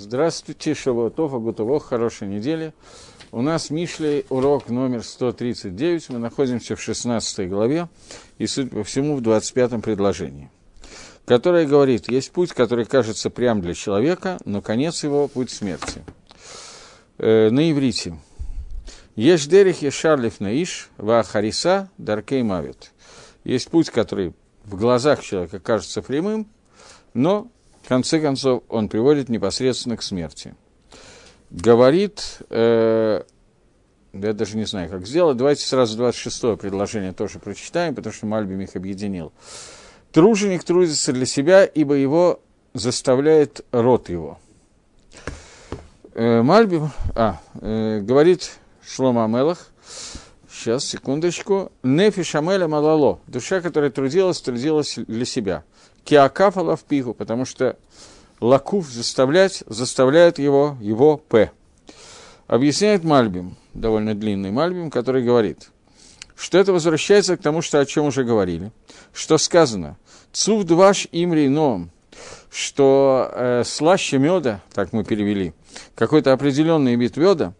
Здравствуйте, Шавуатов, Агутово, хорошей недели. У нас Мишлей урок номер 139, мы находимся в 16 главе и, судя по всему, в 25 предложении, которое говорит, есть путь, который кажется прям для человека, но конец его – путь смерти. Э, на иврите. Еш дерих ешарлиф наиш, ва даркей мавит. Есть путь, который в глазах человека кажется прямым, но в конце концов он приводит непосредственно к смерти. Говорит, э, я даже не знаю, как сделать, давайте сразу 26-е предложение тоже прочитаем, потому что Мальбим их объединил. Труженик трудится для себя, ибо его заставляет род его. Э, Мальбим, а, э, говорит Шлома Амелах, сейчас, секундочку, Нефи Шамеля Малало, душа, которая трудилась, трудилась для себя – киакафала в пиху, потому что лакуф заставлять, заставляет его, его п. Объясняет Мальбим, довольно длинный Мальбим, который говорит, что это возвращается к тому, что, о чем уже говорили, что сказано, цув дваш имри ноам, что э, слаще меда, так мы перевели, какой-то определенный вид меда,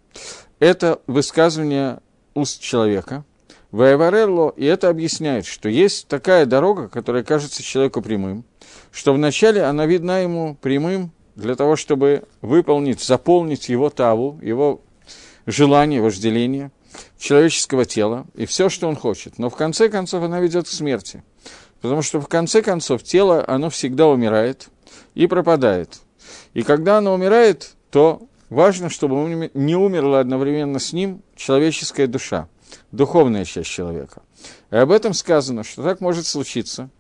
это высказывание уст человека, Ваеварелло, и это объясняет, что есть такая дорога, которая кажется человеку прямым, что вначале она видна ему прямым для того, чтобы выполнить, заполнить его таву, его желание, вожделение человеческого тела и все, что он хочет. Но в конце концов она ведет к смерти. Потому что в конце концов тело, оно всегда умирает и пропадает. И когда оно умирает, то важно, чтобы не умерла одновременно с ним человеческая душа духовная часть человека. И об этом сказано, что так может случиться,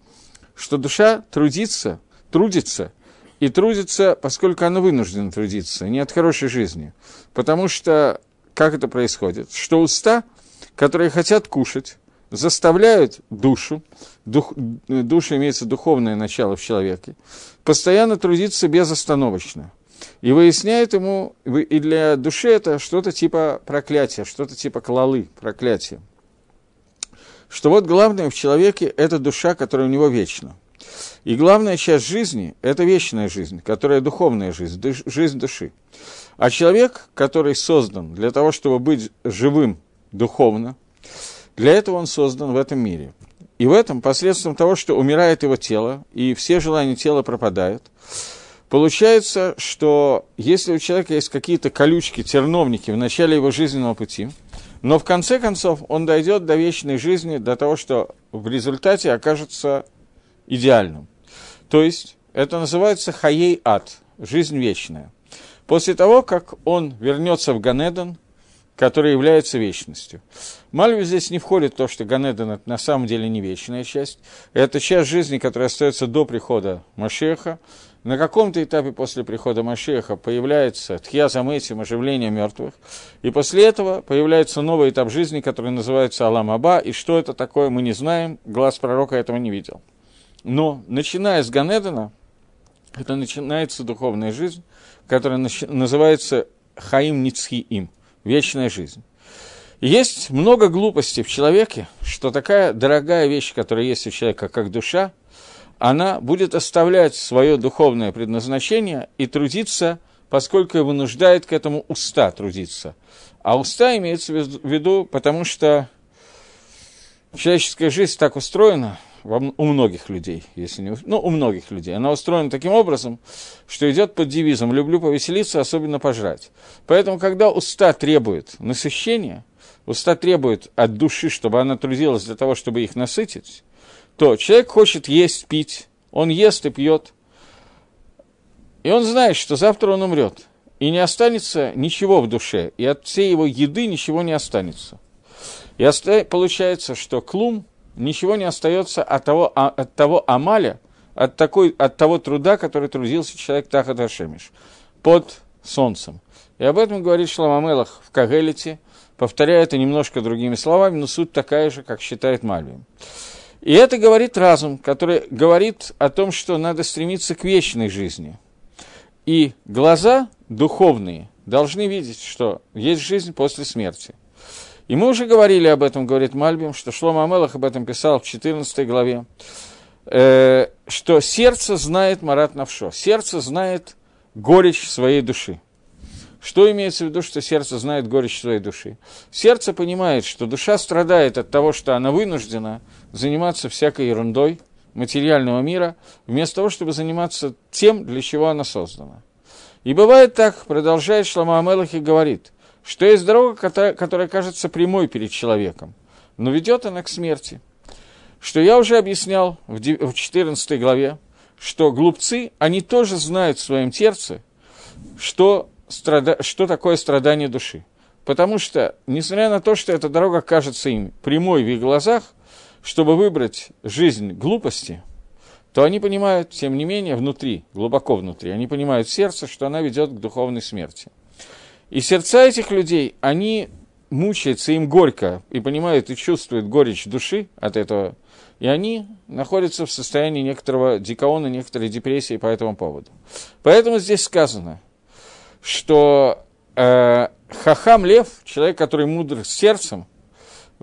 что душа трудится, трудится, и трудится, поскольку она вынуждена трудиться, не от хорошей жизни. Потому что, как это происходит? Что уста, которые хотят кушать, заставляют душу, дух, душа имеется духовное начало в человеке, постоянно трудиться безостановочно. И выясняет ему, и для души это что-то типа проклятия, что-то типа клалы, проклятия. Что вот главное в человеке – это душа, которая у него вечна. И главная часть жизни – это вечная жизнь, которая духовная жизнь, душ, жизнь души. А человек, который создан для того, чтобы быть живым духовно, для этого он создан в этом мире. И в этом, посредством того, что умирает его тело, и все желания тела пропадают – Получается, что если у человека есть какие-то колючки, терновники в начале его жизненного пути, но в конце концов он дойдет до вечной жизни, до того, что в результате окажется идеальным. То есть это называется хаей ад, жизнь вечная. После того, как он вернется в Ганедон, который является вечностью. Мальви здесь не входит то, что Ганедон это на самом деле не вечная часть. Это часть жизни, которая остается до прихода Машеха, на каком-то этапе после прихода Машеха появляется тхьязам этим оживление мертвых, и после этого появляется новый этап жизни, который называется Алам Аба, и что это такое, мы не знаем, глаз пророка этого не видел. Но, начиная с Ганедана, это начинается духовная жизнь, которая называется Хаим Ницхиим, вечная жизнь. есть много глупостей в человеке, что такая дорогая вещь, которая есть у человека, как душа – она будет оставлять свое духовное предназначение и трудиться, поскольку его вынуждает к этому уста трудиться. А уста имеется в виду, потому что человеческая жизнь так устроена, у многих людей, если не ну, у многих людей, она устроена таким образом, что идет под девизом «люблю повеселиться, особенно пожрать». Поэтому, когда уста требуют насыщения, уста требуют от души, чтобы она трудилась для того, чтобы их насытить, то человек хочет есть, пить, он ест и пьет, и он знает, что завтра он умрет, и не останется ничего в душе, и от всей его еды ничего не останется. И оста... получается, что клум ничего не остается от того, а, от того амаля, от, такой, от того труда, который трудился человек Тахат Ашемиш, под солнцем. И об этом говорит Шламамелах в Кагелите, повторяя это немножко другими словами, но суть такая же, как считает Мальвин. И это говорит разум, который говорит о том, что надо стремиться к вечной жизни. И глаза духовные должны видеть, что есть жизнь после смерти. И мы уже говорили об этом, говорит Мальбим, что Шлома Амелах об этом писал в 14 главе, э, что сердце знает Марат Навшо, сердце знает горечь своей души. Что имеется в виду, что сердце знает горечь своей души? Сердце понимает, что душа страдает от того, что она вынуждена заниматься всякой ерундой материального мира, вместо того, чтобы заниматься тем, для чего она создана. И бывает так, продолжает Шлама Амелах и говорит, что есть дорога, которая, кажется прямой перед человеком, но ведет она к смерти. Что я уже объяснял в 14 главе, что глупцы, они тоже знают в своем сердце, что страда... что такое страдание души. Потому что, несмотря на то, что эта дорога кажется им прямой в их глазах, чтобы выбрать жизнь глупости, то они понимают, тем не менее, внутри, глубоко внутри, они понимают сердце, что она ведет к духовной смерти. И сердца этих людей, они мучаются, им горько, и понимают и чувствуют горечь души от этого, и они находятся в состоянии некоторого дикаона, некоторой депрессии по этому поводу. Поэтому здесь сказано – что э, Хахам Лев, человек, который мудр сердцем,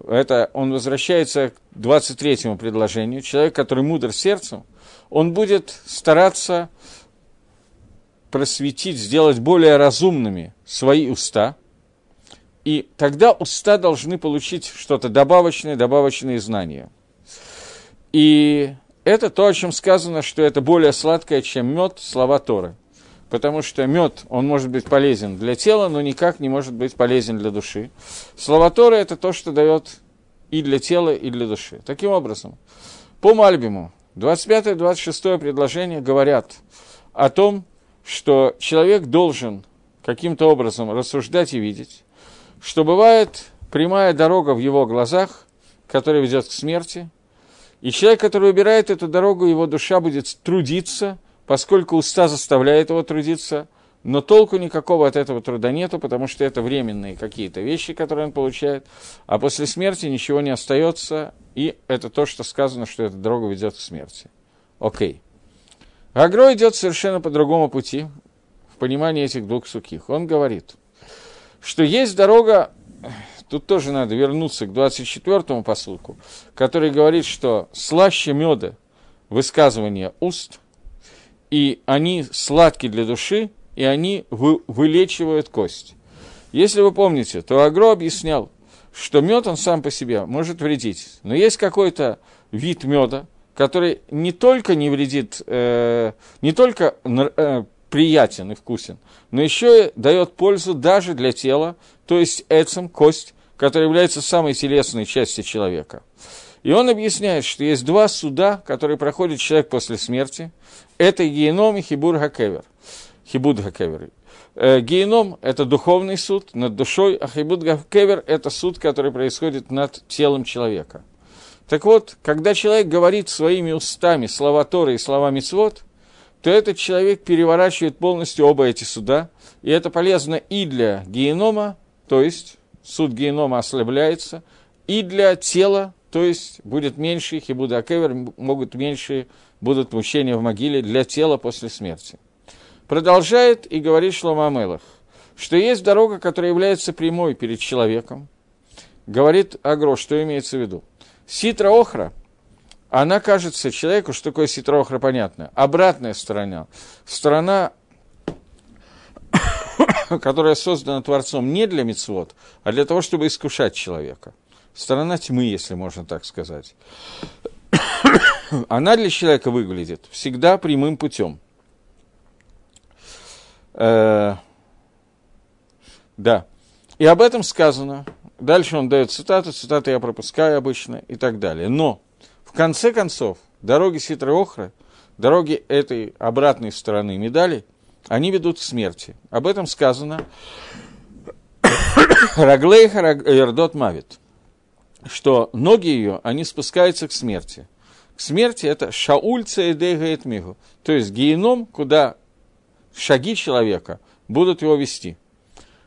это он возвращается к 23-му предложению, человек, который мудр сердцем, он будет стараться просветить, сделать более разумными свои уста, и тогда уста должны получить что-то добавочное, добавочные знания. И это то, о чем сказано, что это более сладкое, чем мед, слова Торы потому что мед, он может быть полезен для тела, но никак не может быть полезен для души. Слово Тора – это то, что дает и для тела, и для души. Таким образом, по Мальбиму 25-26 предложение говорят о том, что человек должен каким-то образом рассуждать и видеть, что бывает прямая дорога в его глазах, которая ведет к смерти, и человек, который выбирает эту дорогу, его душа будет трудиться – поскольку уста заставляет его трудиться, но толку никакого от этого труда нету, потому что это временные какие-то вещи, которые он получает, а после смерти ничего не остается, и это то, что сказано, что эта дорога ведет к смерти. Окей. Агро идет совершенно по другому пути в понимании этих двух сухих. Он говорит, что есть дорога, тут тоже надо вернуться к 24-му посылку, который говорит, что слаще меда высказывание уст – и они сладки для души, и они вы, вылечивают кость. Если вы помните, то Агро объяснял, что мед он сам по себе может вредить, но есть какой-то вид меда, который не только не вредит, э, не только э, приятен и вкусен, но еще и дает пользу даже для тела, то есть эцем, кость, которая является самой телесной частью человека. И он объясняет, что есть два суда, которые проходит человек после смерти. Это геном и хибур хакевер. Хибуд хакевер. Э, геном – это духовный суд над душой, а хибуд хакевер – это суд, который происходит над телом человека. Так вот, когда человек говорит своими устами слова Торы и слова Мицвод, то этот человек переворачивает полностью оба эти суда, и это полезно и для генома, то есть суд генома ослабляется, и для тела, то есть будет меньше, хибуда акевер, могут меньше, будут мучения в могиле для тела после смерти. Продолжает и говорит Шлома Амелах, что есть дорога, которая является прямой перед человеком. Говорит Агро, что имеется в виду. Ситра Охра, она кажется человеку, что такое ситра Охра, понятно. Обратная сторона. Сторона которая создана Творцом не для мецвод, а для того, чтобы искушать человека – сторона тьмы, если можно так сказать, она для человека выглядит всегда прямым путем. Э, да. И об этом сказано. Дальше он дает цитату, цитаты я пропускаю обычно и так далее. Но, в конце концов, дороги Ситры Охры, дороги этой обратной стороны медали, они ведут к смерти. Об этом сказано Раглейха Эрдот Мавит что ноги ее, они спускаются к смерти. К смерти это шауль цеэдэй мигу, то есть геном, куда шаги человека будут его вести.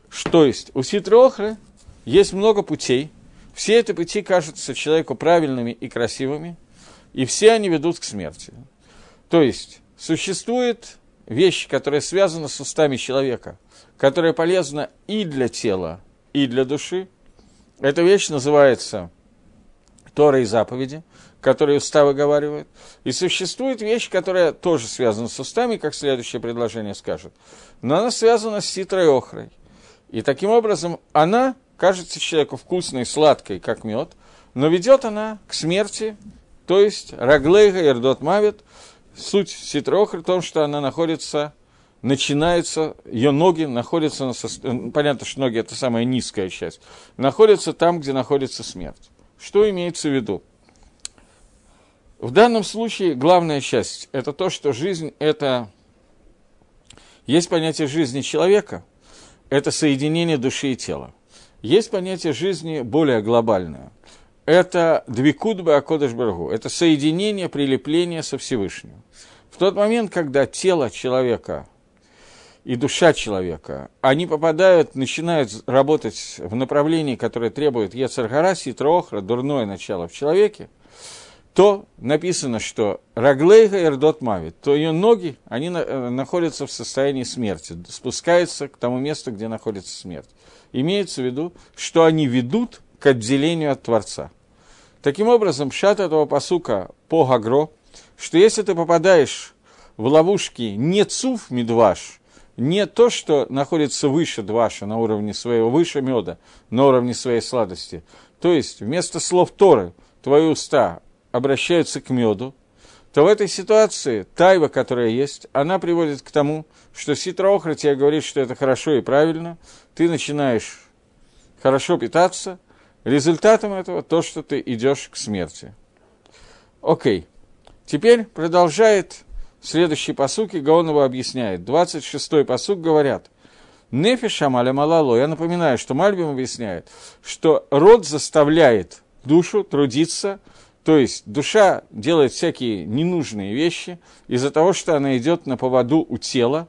Что есть? У Ситрохры есть много путей, все эти пути кажутся человеку правильными и красивыми, и все они ведут к смерти. То есть существует вещь, которая связана с устами человека, которая полезна и для тела, и для души, эта вещь называется Тора и заповеди, которые уста выговаривают. И существует вещь, которая тоже связана с устами, как следующее предложение скажет. Но она связана с ситрой охрой. И таким образом она кажется человеку вкусной, сладкой, как мед, но ведет она к смерти, то есть раглейга ирдот мавит. Суть ситрохры в том, что она находится начинается, ее ноги находятся, на, э, понятно, что ноги это самая низкая часть, находятся там, где находится смерть. Что имеется в виду? В данном случае главная часть – это то, что жизнь – это… Есть понятие жизни человека, это соединение души и тела. Есть понятие жизни более глобальное. Это двикудба акодыш баргу, это соединение, прилепление со Всевышним. В тот момент, когда тело человека и душа человека, они попадают, начинают работать в направлении, которое требует Ецаргара, Ситроохра, дурное начало в человеке, то написано, что Раглейга Эрдот Мавит, то ее ноги, они на, э, находятся в состоянии смерти, спускаются к тому месту, где находится смерть. Имеется в виду, что они ведут к отделению от Творца. Таким образом, шат этого посука по Гагро, что если ты попадаешь в ловушки не цуф медваш, не то, что находится выше дваша на уровне своего, выше меда, на уровне своей сладости. То есть вместо слов Торы твои уста обращаются к меду, то в этой ситуации тайва, которая есть, она приводит к тому, что ситроохра тебе говорит, что это хорошо и правильно, ты начинаешь хорошо питаться, результатом этого то, что ты идешь к смерти. Окей. Теперь продолжает следующий посук, и Гаонова объясняет. 26-й посук говорят, Нефиша маля малало. Я напоминаю, что Мальбим объясняет, что род заставляет душу трудиться, то есть душа делает всякие ненужные вещи из-за того, что она идет на поводу у тела,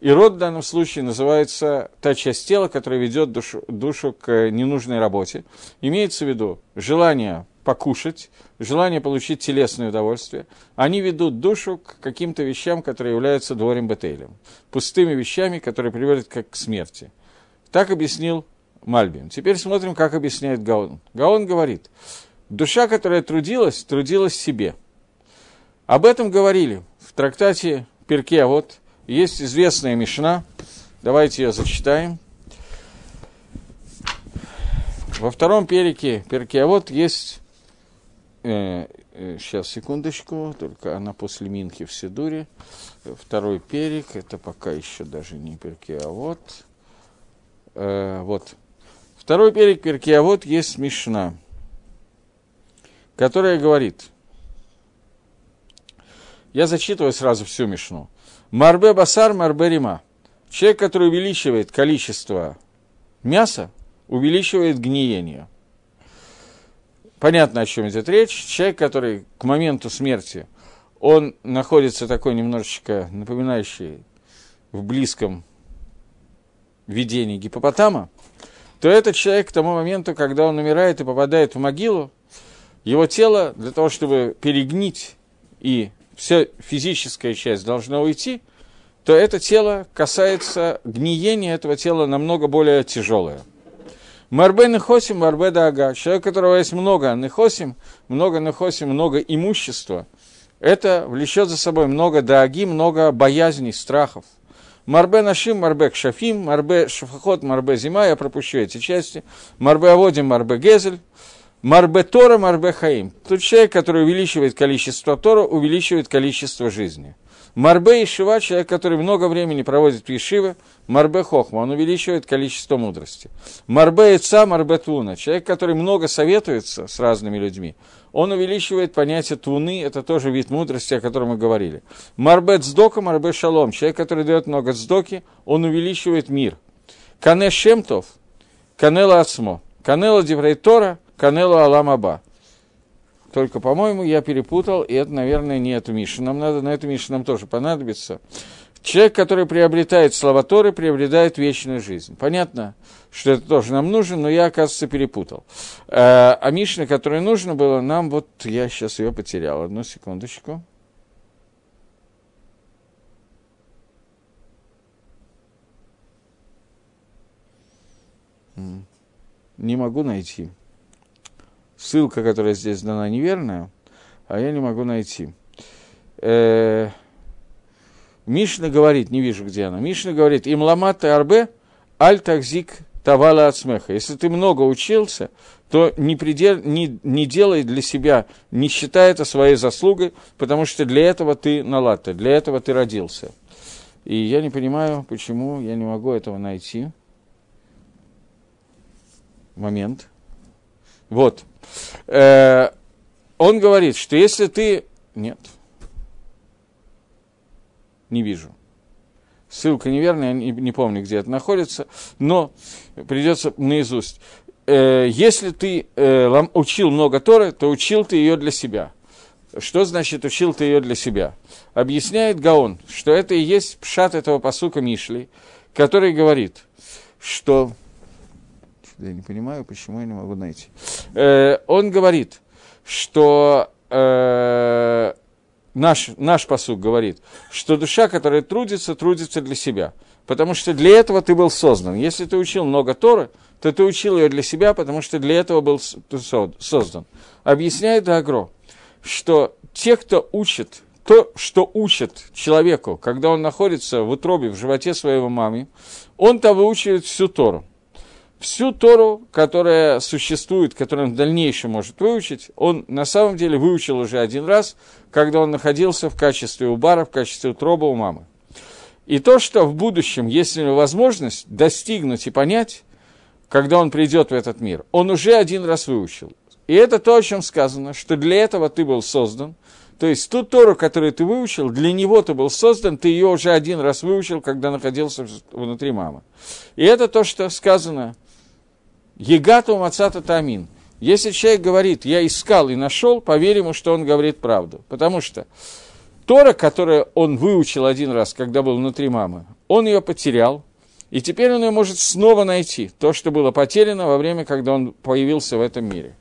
и род в данном случае называется та часть тела, которая ведет душу, душу к ненужной работе. Имеется в виду желание покушать, желание получить телесное удовольствие, они ведут душу к каким-то вещам, которые являются дворем Бетейлем, пустыми вещами, которые приводят как к смерти. Так объяснил Мальбин. Теперь смотрим, как объясняет Гаон. Гаон говорит, душа, которая трудилась, трудилась себе. Об этом говорили в трактате Перке, вот есть известная Мишна, давайте ее зачитаем. Во втором перике, перке, вот есть э, э, сейчас, секундочку, только она после Минхи в Сидуре. Второй перик, это пока еще даже не перке, а вот. Э, вот. Второй перик перке, а вот есть Мишна, которая говорит, я зачитываю сразу всю Мишну. Марбе басар, марбе рима. Человек, который увеличивает количество мяса, увеличивает гниение – понятно, о чем идет речь. Человек, который к моменту смерти, он находится такой немножечко напоминающий в близком видении гипопотама, то этот человек к тому моменту, когда он умирает и попадает в могилу, его тело для того, чтобы перегнить и вся физическая часть должна уйти, то это тело касается гниения этого тела намного более тяжелое. Марбе нехосим, марбе дага. Человек, у которого есть много нехосим, много нехосим, много имущества, это влечет за собой много дааги, много боязней, страхов. Марбе нашим, марбе кшафим, марбе шафахот, марбе зима, я пропущу эти части. Марбе аводим, марбе гезель. Марбе Тора, Марбе Хаим. Тут человек, который увеличивает количество Тора, увеличивает количество жизни. Марбе Ишива, человек, который много времени проводит в Ешиве, Марбе Хохма, он увеличивает количество мудрости. Марбе Ица, Марбе Туна, человек, который много советуется с разными людьми, он увеличивает понятие Туны, это тоже вид мудрости, о котором мы говорили. Марбе Цдока, Марбе Шалом, человек, который дает много цдоки, он увеличивает мир. Кане Шемтов, Канела Ацмо, Канела Деврейтора, Канела Аламаба. Только, по-моему, я перепутал, и это, наверное, не эту Мишу. Нам надо, на эту Мишу нам тоже понадобится. Человек, который приобретает слова Торы, приобретает вечную жизнь. Понятно, что это тоже нам нужно, но я, оказывается, перепутал. А, а Мишна, которая нужно было, нам вот, я сейчас ее потерял. Одну секундочку. Не могу найти. Ссылка, которая здесь дана, неверная, а я не могу найти. Э, Мишна говорит, не вижу, где она, Мишна говорит, им ламат арбе, аль такзик тавала от смеха. Если ты много учился, то не, предел, не, не делай для себя, не считай это своей заслугой, потому что для этого ты налатта, для этого ты родился. И я не понимаю, почему я не могу этого найти. Момент. Вот. Э, он говорит, что если ты... Нет. Не вижу. Ссылка неверная, я не, не помню, где это находится, но придется наизусть. Э, если ты э, учил много Торы, то учил ты ее для себя. Что значит учил ты ее для себя? Объясняет Гаон, что это и есть пшат этого посука Мишли, который говорит, что... Я не понимаю, почему я не могу найти. Э, он говорит, что э, наш, наш посук говорит, что душа, которая трудится, трудится для себя. Потому что для этого ты был создан. Если ты учил много Торы, то ты учил ее для себя, потому что для этого был создан. Объясняет Агро, что те, кто учит, то, что учит человеку, когда он находится в утробе, в животе своего мамы, он-то выучивает всю Тору всю Тору, которая существует, которую он в дальнейшем может выучить, он на самом деле выучил уже один раз, когда он находился в качестве убара, в качестве утроба у мамы. И то, что в будущем есть у него возможность достигнуть и понять, когда он придет в этот мир, он уже один раз выучил. И это то, о чем сказано, что для этого ты был создан – то есть ту Тору, которую ты выучил, для него ты был создан, ты ее уже один раз выучил, когда находился внутри мамы. И это то, что сказано Егату Мацата Тамин. Если человек говорит, я искал и нашел, поверь ему, что он говорит правду. Потому что Тора, которую он выучил один раз, когда был внутри мамы, он ее потерял, и теперь он ее может снова найти, то, что было потеряно во время, когда он появился в этом мире.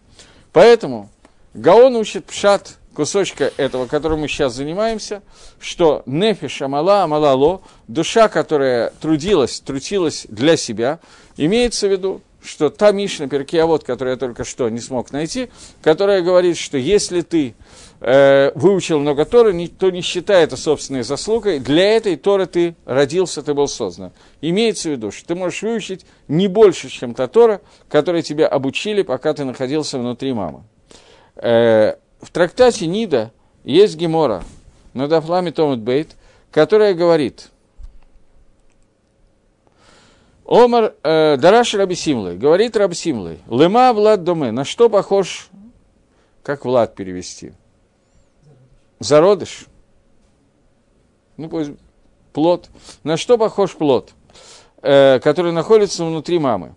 Поэтому Гаон учит пшат кусочка этого, которым мы сейчас занимаемся, что нефиш амала амалало, душа, которая трудилась, трудилась для себя, имеется в виду, что та Мишна Перкиавод, которую я только что не смог найти, которая говорит, что если ты э, выучил много Торы, не, то не считай это собственной заслугой, для этой Торы ты родился, ты был создан. Имеется в виду, что ты можешь выучить не больше, чем та Тора, которой тебя обучили, пока ты находился внутри мамы. Э, в трактате Нида есть Гемора, на Дафламе Томат Бейт, которая говорит – Омар э, Дараш Рабисимлы, говорит Рабисимлы, Лема Влад Доме, на что похож, как Влад перевести? Зародыш. Ну, пусть плод. На что похож плод, э, который находится внутри мамы?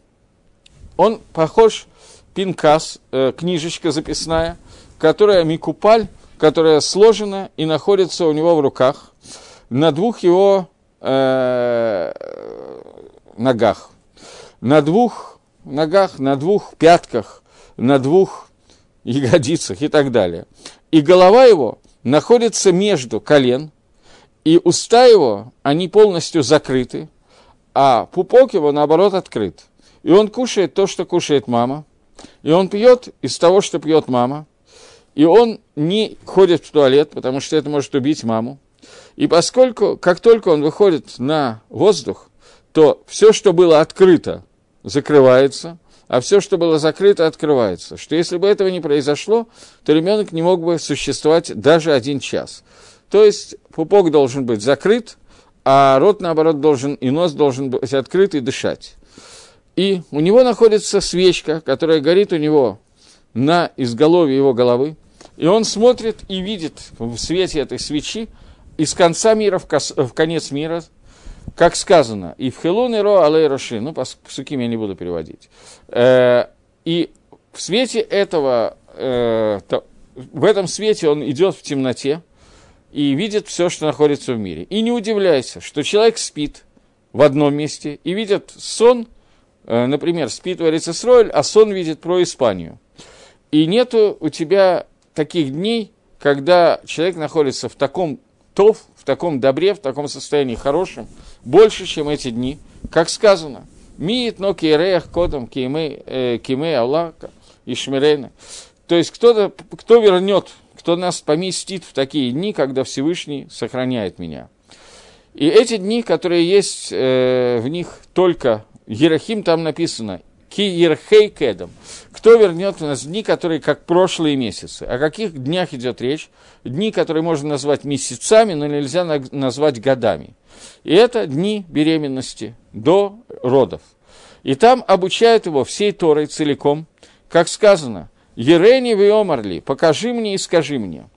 Он похож пинкас, э, книжечка записная, которая микупаль, которая сложена и находится у него в руках, на двух его э, ногах. На двух ногах, на двух пятках, на двух ягодицах и так далее. И голова его находится между колен, и уста его, они полностью закрыты, а пупок его, наоборот, открыт. И он кушает то, что кушает мама, и он пьет из того, что пьет мама, и он не ходит в туалет, потому что это может убить маму. И поскольку, как только он выходит на воздух, то все, что было открыто, закрывается, а все, что было закрыто, открывается. Что если бы этого не произошло, то ребенок не мог бы существовать даже один час. То есть пупок должен быть закрыт, а рот, наоборот, должен, и нос должен быть открыт и дышать. И у него находится свечка, которая горит у него на изголовье его головы, и он смотрит и видит в свете этой свечи из конца мира в, кос, в конец мира как сказано, и в Хелун и Ро Алей Роши, ну, по суким я не буду переводить. Э, и в свете этого, э, в этом свете он идет в темноте и видит все, что находится в мире. И не удивляйся, что человек спит в одном месте и видит сон, э, например, спит в Арицесройль, а сон видит про Испанию. И нету у тебя таких дней, когда человек находится в таком тов, в таком добре, в таком состоянии хорошем, больше, чем эти дни, как сказано. Миит, но киереях кодом киме, э, киме Аллах и шмирейна. То есть кто, кто вернет, кто нас поместит в такие дни, когда Всевышний сохраняет меня. И эти дни, которые есть э, в них только Ерахим, там написано Ки Ерхей Кедом. Кто вернет у нас дни, которые как прошлые месяцы? О каких днях идет речь? Дни, которые можно назвать месяцами, но нельзя назвать годами. И это дни беременности до родов. И там обучают его всей Торой целиком, как сказано, «Ерени виомарли, покажи мне и скажи мне».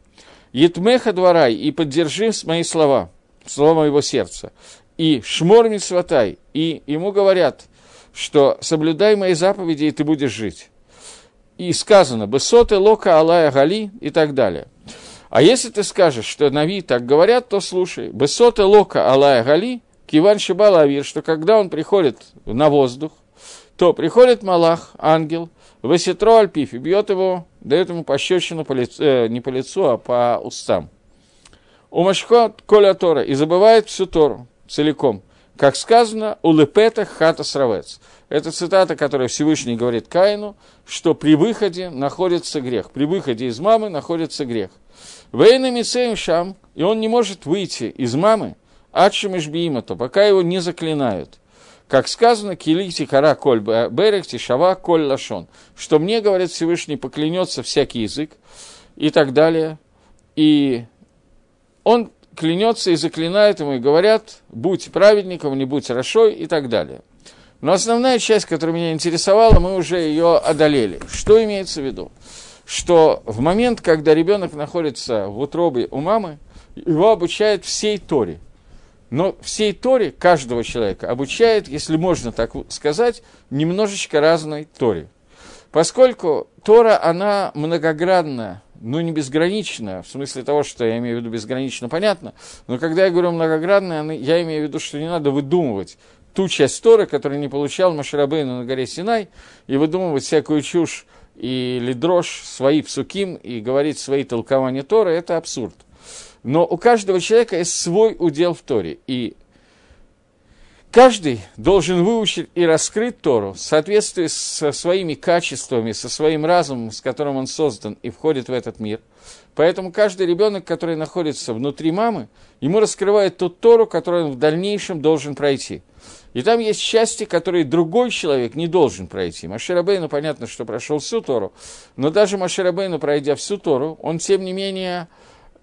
«Етмеха дворай, и поддержи мои слова, слова моего сердца». И «Шмор митсватай», и ему говорят, что «соблюдай мои заповеди, и ты будешь жить». И сказано «Бесоты лока алая гали» и так далее. А если ты скажешь, что Нави так говорят, то слушай. Бесоты лока алая гали, киван шибал что когда он приходит на воздух, то приходит Малах, ангел, высетро альпиф, бьет его, дает ему пощечину по лицу, э, не по лицу, а по устам. У Машко Коля Тора, и забывает всю Тору целиком. Как сказано, у Лепета хата сравец. Это цитата, которая Всевышний говорит Каину, что при выходе находится грех. При выходе из мамы находится грех. Вейна Мицеем Шам, и он не может выйти из мамы, Адшим то пока его не заклинают. Как сказано, килити кара коль берег, тишава коль лашон. Что мне, говорит Всевышний, поклянется всякий язык и так далее. И он клянется и заклинает ему, и говорят, будь праведником, не будь хорошой и так далее. Но основная часть, которая меня интересовала, мы уже ее одолели. Что имеется в виду? что в момент, когда ребенок находится в утробе у мамы, его обучают всей Торе. Но всей Торе каждого человека обучает, если можно так сказать, немножечко разной Торе. Поскольку Тора, она многогранная, ну не безграничная, в смысле того, что я имею в виду безгранично понятно, но когда я говорю многогранная, я имею в виду, что не надо выдумывать ту часть Торы, которую не получал Машарабейну на горе Синай, и выдумывать всякую чушь и лидрош свои псуким и говорить свои толкования Торы, это абсурд. Но у каждого человека есть свой удел в Торе. И каждый должен выучить и раскрыть Тору в соответствии со своими качествами, со своим разумом, с которым он создан и входит в этот мир. Поэтому каждый ребенок, который находится внутри мамы, ему раскрывает ту Тору, которую он в дальнейшем должен пройти – и там есть части, которые другой человек не должен пройти. Маширабейну понятно, что прошел всю Тору, но даже Маширабейну, пройдя всю Тору, он, тем не менее,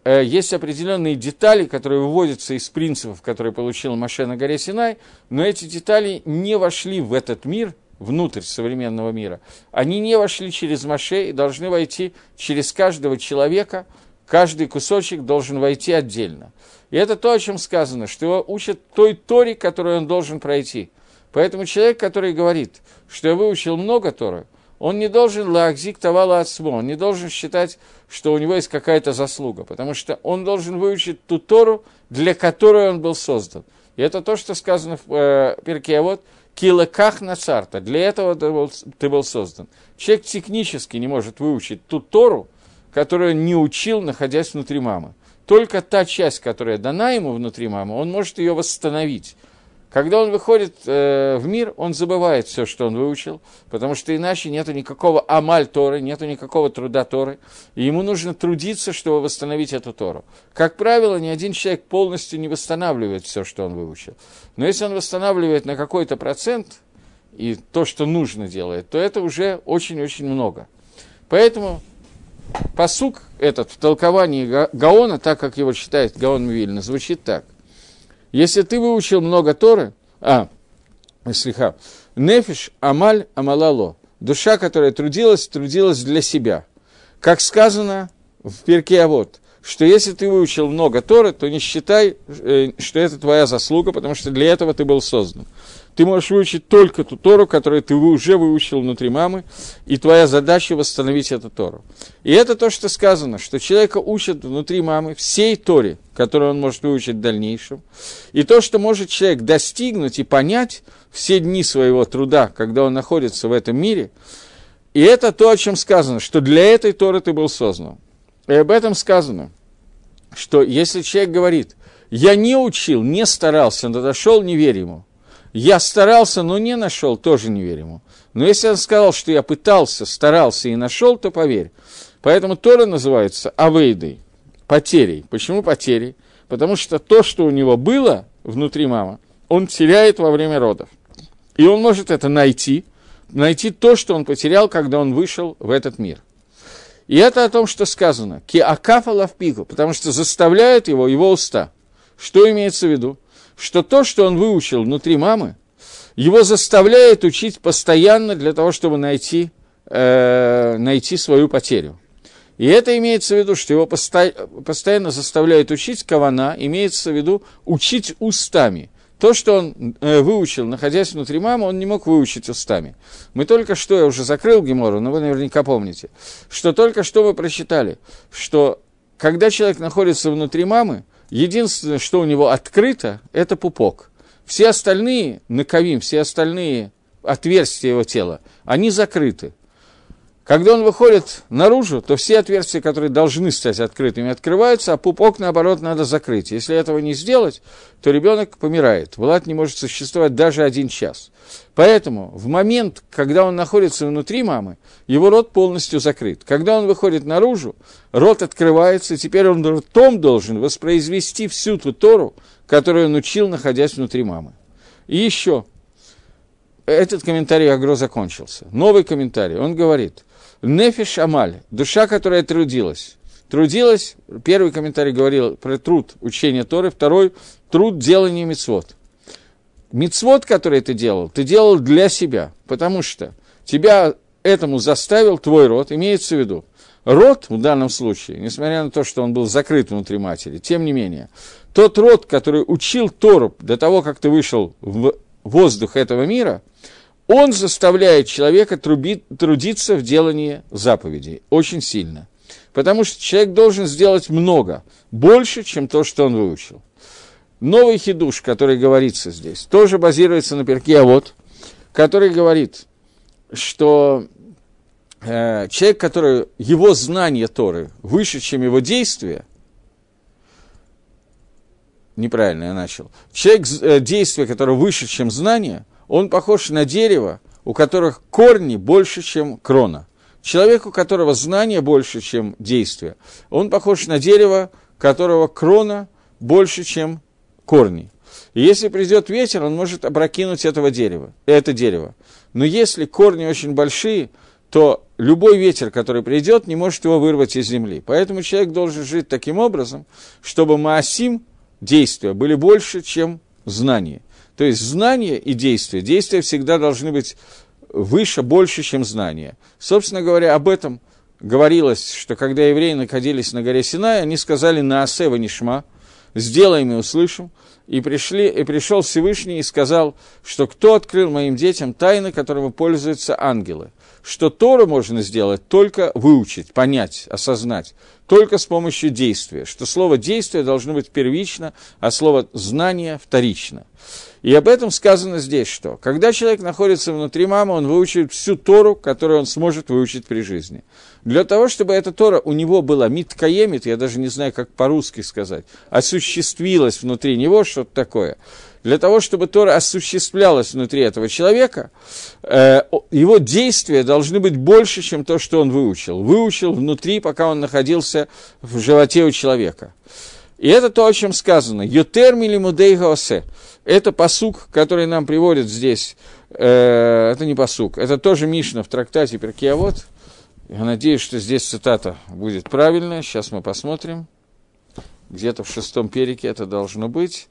есть определенные детали, которые выводятся из принципов, которые получил Маше на горе Синай, но эти детали не вошли в этот мир, внутрь современного мира. Они не вошли через Маше и должны войти через каждого человека, каждый кусочек должен войти отдельно. И это то, о чем сказано, что его учат той Торе, которую он должен пройти. Поэтому человек, который говорит, что я выучил много Торы, он не должен лакзик тавала отсмо, он не должен считать, что у него есть какая-то заслуга, потому что он должен выучить ту Тору, для которой он был создан. И это то, что сказано в э, Перке, вот, килаках на царта, для этого ты был, ты был создан. Человек технически не может выучить ту Тору, которую не учил, находясь внутри мамы только та часть, которая дана ему внутри мамы, он может ее восстановить. Когда он выходит э, в мир, он забывает все, что он выучил, потому что иначе нет никакого амаль Торы, нет никакого труда Торы, и ему нужно трудиться, чтобы восстановить эту Тору. Как правило, ни один человек полностью не восстанавливает все, что он выучил. Но если он восстанавливает на какой-то процент, и то, что нужно делает, то это уже очень-очень много. Поэтому посук этот в толковании Гаона, так как его считает Гаон Мивильна, звучит так. Если ты выучил много Торы, а, слиха, нефиш амаль амалало, душа, которая трудилась, трудилась для себя. Как сказано в перке вот, что если ты выучил много Торы, то не считай, э, что это твоя заслуга, потому что для этого ты был создан ты можешь выучить только ту Тору, которую ты уже выучил внутри мамы, и твоя задача восстановить эту Тору. И это то, что сказано, что человека учат внутри мамы всей Торе, которую он может выучить в дальнейшем, и то, что может человек достигнуть и понять все дни своего труда, когда он находится в этом мире, и это то, о чем сказано, что для этой Торы ты был создан. И об этом сказано, что если человек говорит, я не учил, не старался, но дошел, не я старался, но не нашел, тоже не верь ему. Но если он сказал, что я пытался, старался и нашел, то поверь. Поэтому Тора называется авейдой, потерей. Почему потерей? Потому что то, что у него было внутри мамы, он теряет во время родов. И он может это найти, найти то, что он потерял, когда он вышел в этот мир. И это о том, что сказано. Ки акафа лавпику, потому что заставляет его его уста. Что имеется в виду? Что то, что он выучил внутри мамы, его заставляет учить постоянно для того, чтобы найти, э, найти свою потерю. И это имеется в виду, что его посто- постоянно заставляет учить кавана, имеется в виду учить устами. То, что он э, выучил, находясь внутри мамы, он не мог выучить устами. Мы только что, я уже закрыл Гемору, но вы наверняка помните, что только что мы прочитали, что когда человек находится внутри мамы, единственное, что у него открыто, это пупок. Все остальные, наковим, все остальные отверстия его тела, они закрыты. Когда он выходит наружу, то все отверстия, которые должны стать открытыми, открываются, а пупок, наоборот, надо закрыть. Если этого не сделать, то ребенок помирает. Влад не может существовать даже один час. Поэтому в момент, когда он находится внутри мамы, его рот полностью закрыт. Когда он выходит наружу, рот открывается, и теперь он ртом должен воспроизвести всю ту Тору, которую он учил, находясь внутри мамы. И еще, этот комментарий Агро закончился. Новый комментарий, он говорит – Нефиш Амаль, душа, которая трудилась. Трудилась, первый комментарий говорил про труд учения Торы, второй – труд делания мицвод. Мицвод, который ты делал, ты делал для себя, потому что тебя этому заставил твой род, имеется в виду, род в данном случае, несмотря на то, что он был закрыт внутри матери, тем не менее, тот род, который учил Тору до того, как ты вышел в воздух этого мира, он заставляет человека трубить, трудиться в делании заповедей очень сильно. Потому что человек должен сделать много, больше, чем то, что он выучил. Новый хидуш, который говорится здесь, тоже базируется на перке а вот, который говорит, что э, человек, который его знание Торы выше, чем его действия, неправильно я начал, человек, э, действие, которое выше, чем знание, он похож на дерево, у которых корни больше, чем крона. Человек, у которого знание больше, чем действие, он похож на дерево, которого крона больше, чем корни. И если придет ветер, он может опрокинуть этого дерева, это дерево. Но если корни очень большие, то любой ветер, который придет, не может его вырвать из земли. Поэтому человек должен жить таким образом, чтобы Маасим, действия, были больше, чем знания. То есть знание и действие. Действия всегда должны быть выше, больше, чем знание. Собственно говоря, об этом говорилось, что когда евреи находились на горе Синай, они сказали на Асе Ванишма, сделаем и услышим. И, пришли, и пришел Всевышний и сказал, что кто открыл моим детям тайны, которыми пользуются ангелы. Что Тору можно сделать только выучить, понять, осознать, только с помощью действия. Что слово «действие» должно быть первично, а слово «знание» вторично. И об этом сказано здесь, что когда человек находится внутри мамы, он выучит всю Тору, которую он сможет выучить при жизни. Для того, чтобы эта Тора у него была миткаемит, я даже не знаю, как по-русски сказать, осуществилась внутри него что-то такое, для того, чтобы Тора осуществлялась внутри этого человека, э, его действия должны быть больше, чем то, что он выучил. Выучил внутри, пока он находился в животе у человека. И это то, о чем сказано. «Ютер милимудей гаосе» Это посук, который нам приводит здесь. Э, это не посук, это тоже Мишна в трактате Перкиавод. Я надеюсь, что здесь цитата будет правильная. Сейчас мы посмотрим. Где-то в шестом перике это должно быть.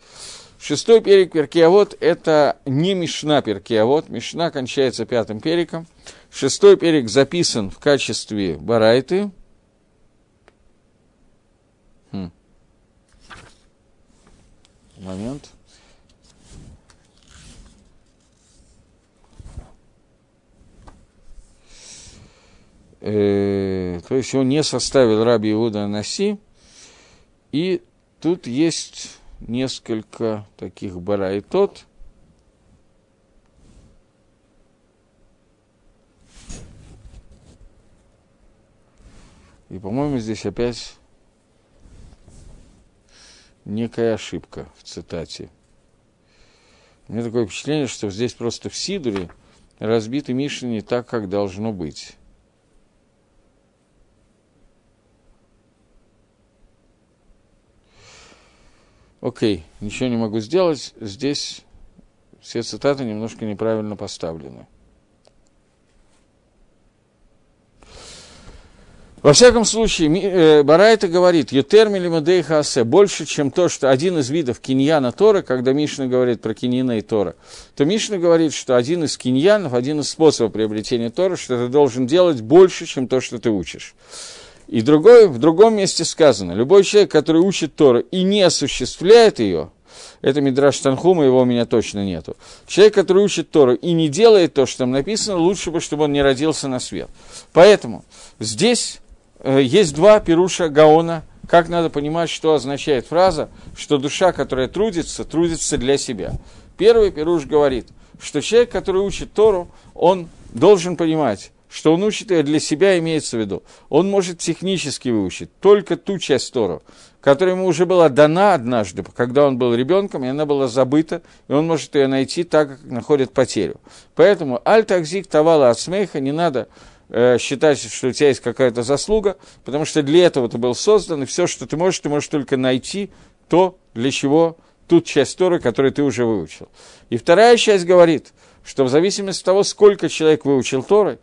Шестой перик Перкиавод – это не Мишна Перкиавод. Мишна кончается пятым периком. Шестой перик записан в качестве барайты. Хм. Момент. э, то есть он не составил Раби Иуда Наси, и тут есть несколько таких барайтот, И, по-моему, здесь опять некая ошибка в цитате. У меня такое впечатление, что здесь просто в Сидуре разбиты Мишни не так, как должно быть. Окей, ничего не могу сделать. Здесь все цитаты немножко неправильно поставлены. Во всяком случае, э, Барайта говорит, «Ютермили мадей хасе» больше, чем то, что один из видов киньяна Тора, когда Мишна говорит про киньяна и Тора, то Мишна говорит, что один из киньянов, один из способов приобретения Тора, что ты должен делать больше, чем то, что ты учишь. И другой, в другом месте сказано, любой человек, который учит Тору и не осуществляет ее, это Мидраш Танхума, его у меня точно нету. Человек, который учит Тору и не делает то, что там написано, лучше бы, чтобы он не родился на свет. Поэтому здесь э, есть два пируша Гаона, как надо понимать, что означает фраза, что душа, которая трудится, трудится для себя. Первый пируш говорит, что человек, который учит Тору, он должен понимать, что он учит ее для себя, имеется в виду. Он может технически выучить только ту часть Тору, которая ему уже была дана однажды, когда он был ребенком, и она была забыта, и он может ее найти так, как находит потерю. Поэтому аль-такзик тавала от смеха не надо э, считать, что у тебя есть какая-то заслуга, потому что для этого ты был создан, и все, что ты можешь, ты можешь только найти то, для чего ту часть Торы, которую ты уже выучил. И вторая часть говорит, что в зависимости от того, сколько человек выучил Торы,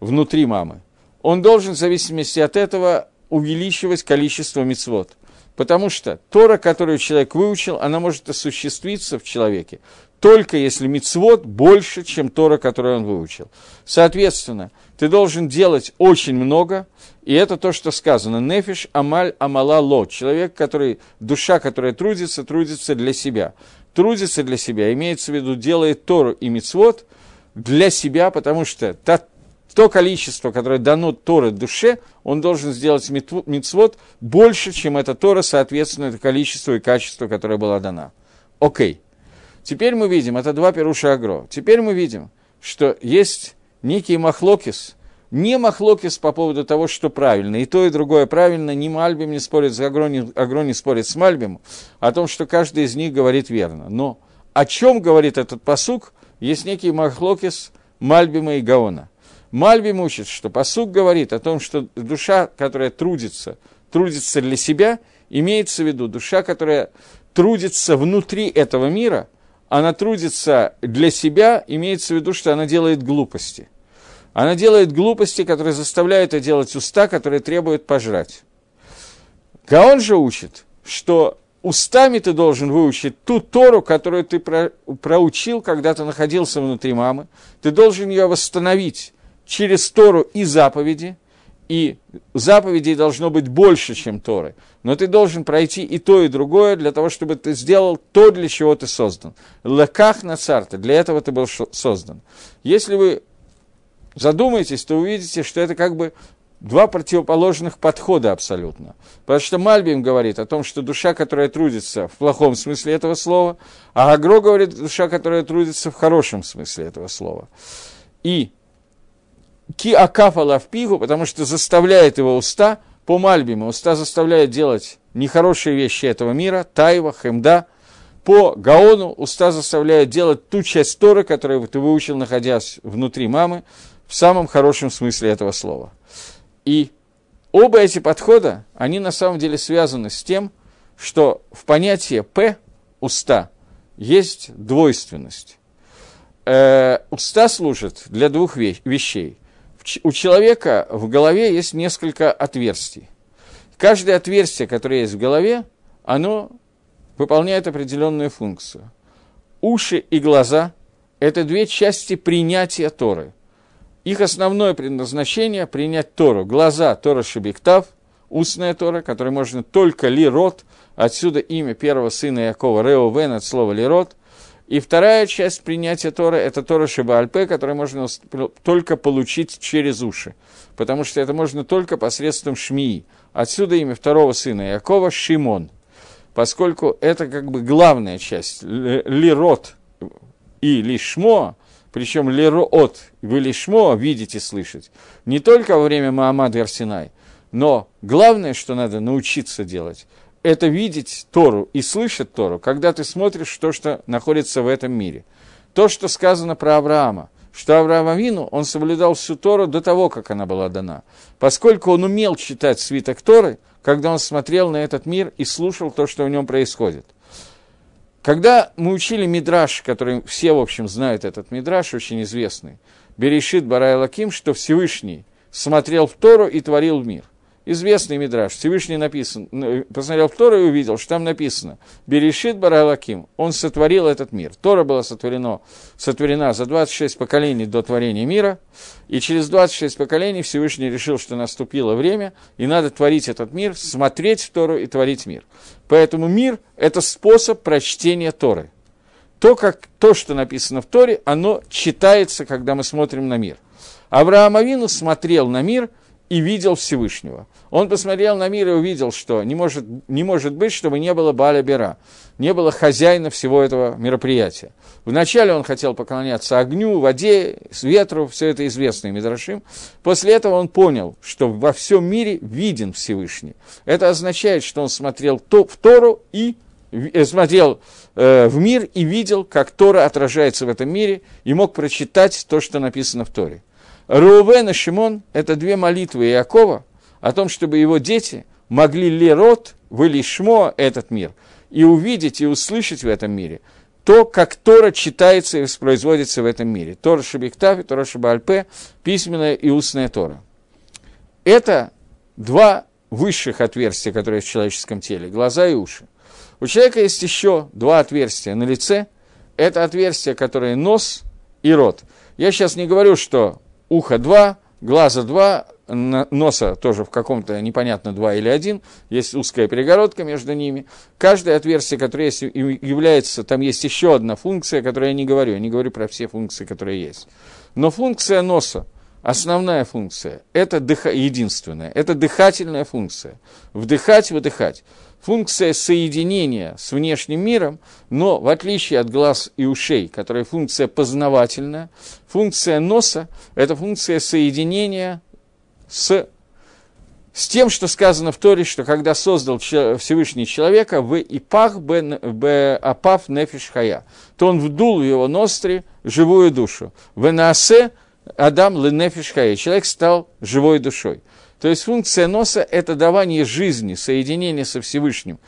внутри мамы, он должен в зависимости от этого увеличивать количество мецвод. Потому что Тора, которую человек выучил, она может осуществиться в человеке только если мицвод больше, чем Тора, которую он выучил. Соответственно, ты должен делать очень много, и это то, что сказано. Нефиш амаль амала ло. Человек, который, душа, которая трудится, трудится для себя. Трудится для себя, имеется в виду, делает Тору и мицвод для себя, потому что та то количество, которое дано Торе душе, он должен сделать мицвод больше, чем это Тора, соответственно, это количество и качество, которое было дано. Окей. Теперь мы видим, это два перуша агро. Теперь мы видим, что есть некий махлокис, не махлокис по поводу того, что правильно, и то, и другое правильно, ни Мальбим не спорит с Агро, ни Агро не спорит с Мальбим, о том, что каждый из них говорит верно. Но о чем говорит этот посук, есть некий махлокис Мальбима и Гаона – Мальбим учит, что посук говорит о том, что душа, которая трудится, трудится для себя, имеется в виду душа, которая трудится внутри этого мира, она трудится для себя, имеется в виду, что она делает глупости. Она делает глупости, которые заставляют ее делать уста, которые требуют пожрать. Гаон же учит, что устами ты должен выучить ту Тору, которую ты проучил, когда ты находился внутри мамы. Ты должен ее восстановить через Тору и заповеди, и заповедей должно быть больше, чем Торы. Но ты должен пройти и то, и другое для того, чтобы ты сделал то, для чего ты создан. Леках на царта, для этого ты был создан. Если вы задумаетесь, то увидите, что это как бы два противоположных подхода абсолютно. Потому что Мальбим говорит о том, что душа, которая трудится в плохом смысле этого слова, а Агро говорит душа, которая трудится в хорошем смысле этого слова. И ки акафала в пигу, потому что заставляет его уста, по Мальбиму уста заставляет делать нехорошие вещи этого мира, тайва, хемда, по Гаону уста заставляет делать ту часть Торы, которую ты выучил, находясь внутри мамы, в самом хорошем смысле этого слова. И оба эти подхода, они на самом деле связаны с тем, что в понятии «п» – уста есть двойственность. Э, уста служат для двух вещей у человека в голове есть несколько отверстий. Каждое отверстие, которое есть в голове, оно выполняет определенную функцию. Уши и глаза – это две части принятия Торы. Их основное предназначение – принять Тору. Глаза – Тора Шебектав, устная Тора, которой можно только лирот, отсюда имя первого сына Якова Реовен от слова лирот, и вторая часть принятия Тора – это Тора Шибальпе, которую можно только получить через уши, потому что это можно только посредством Шмии. Отсюда имя второго сына Якова – Шимон, поскольку это как бы главная часть. Лирот и Лишмо, причем Лироот вы Лишмо видите, слышать, не только во время Маамад Арсинай, но главное, что надо научиться делать – это видеть Тору и слышать Тору, когда ты смотришь то, что находится в этом мире. То, что сказано про Авраама, что Авраам Авину, он соблюдал всю Тору до того, как она была дана, поскольку он умел читать свиток Торы, когда он смотрел на этот мир и слушал то, что в нем происходит. Когда мы учили Мидраш, который все, в общем, знают этот Мидраш, очень известный, Берешит Барай Лаким, что Всевышний смотрел в Тору и творил мир – известный мидраж, Всевышний написан, посмотрел в Тору и увидел, что там написано «Берешит Баралаким», он сотворил этот мир. Тора была сотворена, сотворена за 26 поколений до творения мира, и через 26 поколений Всевышний решил, что наступило время, и надо творить этот мир, смотреть в Тору и творить мир. Поэтому мир – это способ прочтения Торы. То, как, то, что написано в Торе, оно читается, когда мы смотрим на мир. Авраам Авину смотрел на мир – и видел Всевышнего. Он посмотрел на мир и увидел, что не может, не может быть, чтобы не было Баля Бера, не было хозяина всего этого мероприятия. Вначале он хотел поклоняться огню, воде, ветру, все это известно Мидрашим. После этого он понял, что во всем мире виден Всевышний. Это означает, что он смотрел то, в Тору и э, смотрел э, в мир и видел, как Тора отражается в этом мире, и мог прочитать то, что написано в Торе. Рувен и Шимон – это две молитвы Иакова о том, чтобы его дети могли лерот, вылишмо этот мир, и увидеть и услышать в этом мире то, как Тора читается и воспроизводится в этом мире. Тора Шабиктав Тора Шабальпе, письменная и устная Тора. Это два высших отверстия, которые в человеческом теле, глаза и уши. У человека есть еще два отверстия на лице. Это отверстие, которое нос и рот. Я сейчас не говорю, что ухо два, глаза два, носа тоже в каком-то непонятно два или один, есть узкая перегородка между ними. Каждое отверстие, которое есть, является, там есть еще одна функция, которую я не говорю, я не говорю про все функции, которые есть. Но функция носа, основная функция, это дыха, единственная, это дыхательная функция. Вдыхать, выдыхать функция соединения с внешним миром, но в отличие от глаз и ушей, которая функция познавательная, функция носа – это функция соединения с, с тем, что сказано в Торе, что когда создал Всевышний человека, в ипах б апав нефиш хая, то он вдул в его ностри живую душу. В наасе Адам ленефиш хая, человек стал живой душой. То есть функция носа – это давание жизни, соединение со Всевышним,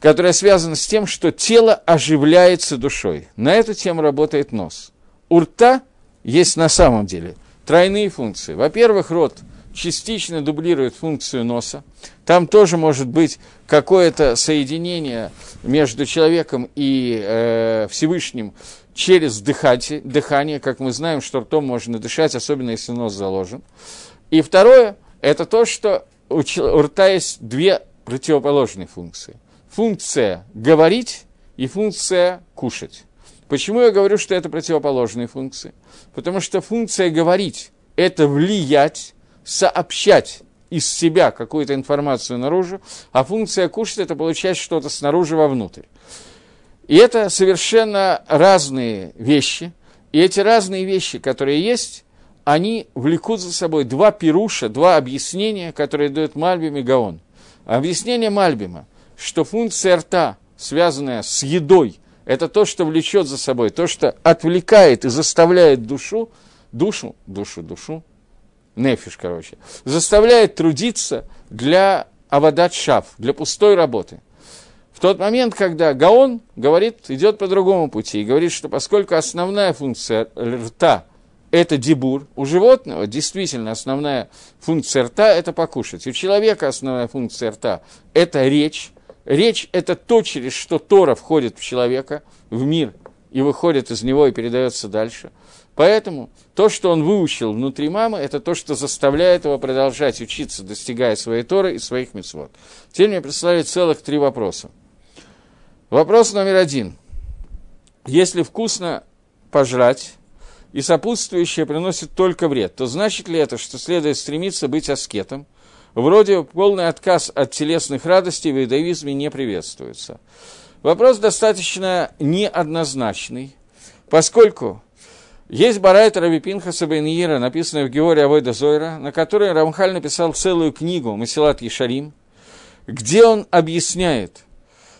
которое связано с тем, что тело оживляется душой. На эту тему работает нос. У рта есть на самом деле тройные функции. Во-первых, рот частично дублирует функцию носа. Там тоже может быть какое-то соединение между человеком и э, Всевышним через дыхание, дыхание. Как мы знаем, что ртом можно дышать, особенно если нос заложен. И второе, это то, что у, у рта есть две противоположные функции. Функция говорить и функция кушать. Почему я говорю, что это противоположные функции? Потому что функция говорить – это влиять, сообщать из себя какую-то информацию наружу, а функция кушать – это получать что-то снаружи вовнутрь. И это совершенно разные вещи. И эти разные вещи, которые есть, они влекут за собой два пируша, два объяснения, которые дает Мальбим и Гаон. Объяснение Мальбима, что функция рта, связанная с едой, это то, что влечет за собой, то, что отвлекает и заставляет душу, душу, душу, душу, нефиш, короче, заставляет трудиться для авадат шаф, для пустой работы. В тот момент, когда Гаон говорит, идет по другому пути и говорит, что поскольку основная функция рта – это дебур. У животного действительно основная функция рта – это покушать. У человека основная функция рта – это речь. Речь – это то, через что Тора входит в человека, в мир, и выходит из него и передается дальше. Поэтому то, что он выучил внутри мамы, это то, что заставляет его продолжать учиться, достигая своей Торы и своих мецвод. Теперь мне прислали целых три вопроса. Вопрос номер один. Если вкусно пожрать, и сопутствующее приносит только вред, то значит ли это, что следует стремиться быть аскетом? Вроде полный отказ от телесных радостей в иудаизме не приветствуется. Вопрос достаточно неоднозначный, поскольку есть Барайт Раби Пинхаса Бен написанная в Георгии Авойда Зойра, на которой Рамхаль написал целую книгу «Масилат Ешарим», где он объясняет,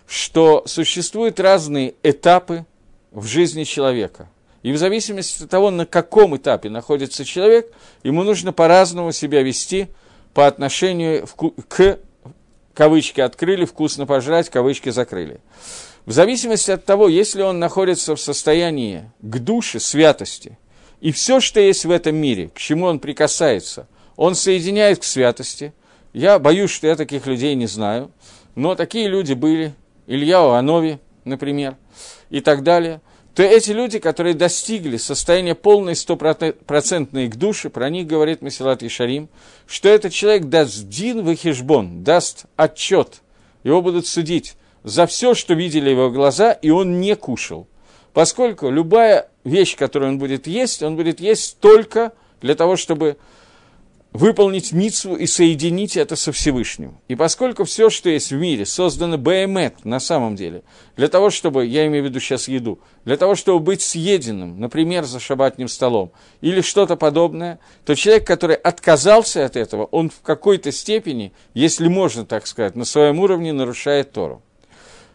что существуют разные этапы в жизни человека – И в зависимости от того, на каком этапе находится человек, ему нужно по-разному себя вести по отношению к, кавычки открыли, вкусно пожрать, кавычки закрыли. В зависимости от того, если он находится в состоянии к душе, святости, и все, что есть в этом мире, к чему он прикасается, он соединяет к святости. Я боюсь, что я таких людей не знаю, но такие люди были, Илья Анови, например, и так далее, то эти люди, которые достигли состояния полной стопроцентной к душе, про них говорит Месилат Ишарим, что этот человек даст дин в даст отчет, его будут судить за все, что видели его глаза, и он не кушал. Поскольку любая вещь, которую он будет есть, он будет есть только для того, чтобы выполнить митсву и соединить это со Всевышним. И поскольку все, что есть в мире, создано БМЭТ на самом деле, для того, чтобы, я имею в виду сейчас еду, для того, чтобы быть съеденным, например, за шабатным столом, или что-то подобное, то человек, который отказался от этого, он в какой-то степени, если можно так сказать, на своем уровне нарушает Тору.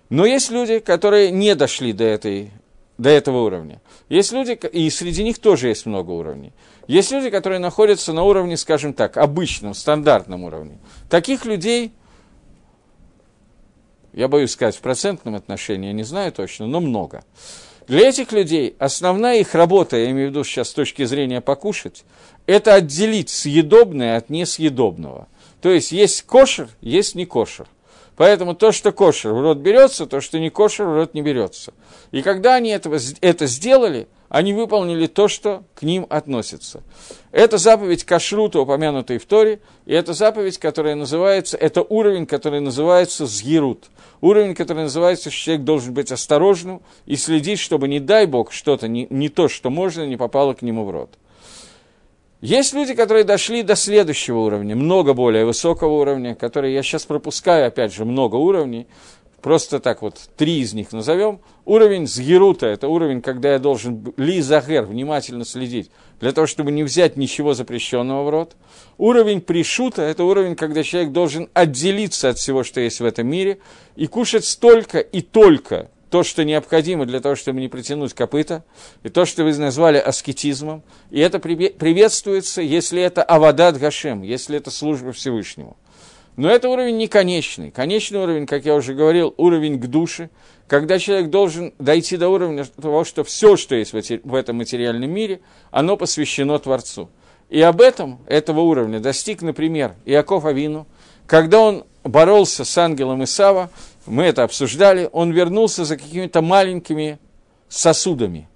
Но есть люди, которые не дошли до, этой, до этого уровня. Есть люди, и среди них тоже есть много уровней. Есть люди, которые находятся на уровне, скажем так, обычном, стандартном уровне. Таких людей, я боюсь сказать в процентном отношении, я не знаю точно, но много. Для этих людей основная их работа, я имею в виду сейчас с точки зрения покушать, это отделить съедобное от несъедобного. То есть есть кошер, есть не кошер. Поэтому то, что кошер в рот берется, то, что не кошер в рот не берется. И когда они этого, это сделали, они выполнили то, что к ним относится. Это заповедь кашрута, упомянутая в Торе, и это заповедь, которая называется, это уровень, который называется згирут. Уровень, который называется, что человек должен быть осторожным и следить, чтобы, не дай Бог, что-то не, не то, что можно, не попало к нему в рот. Есть люди, которые дошли до следующего уровня, много более высокого уровня, которые я сейчас пропускаю, опять же, много уровней, просто так вот три из них назовем. Уровень Згерута – это уровень, когда я должен ли загер, внимательно следить, для того, чтобы не взять ничего запрещенного в рот. Уровень Пришута – это уровень, когда человек должен отделиться от всего, что есть в этом мире, и кушать столько и только то, что необходимо для того, чтобы не притянуть копыта, и то, что вы назвали аскетизмом, и это приветствуется, если это авадат Гашем, если это служба Всевышнему. Но это уровень не конечный. Конечный уровень, как я уже говорил, уровень к душе, когда человек должен дойти до уровня того, что все, что есть в этом материальном мире, оно посвящено Творцу. И об этом, этого уровня, достиг, например, Иаков Авину, когда он боролся с ангелом Исава, мы это обсуждали, он вернулся за какими-то маленькими сосудами,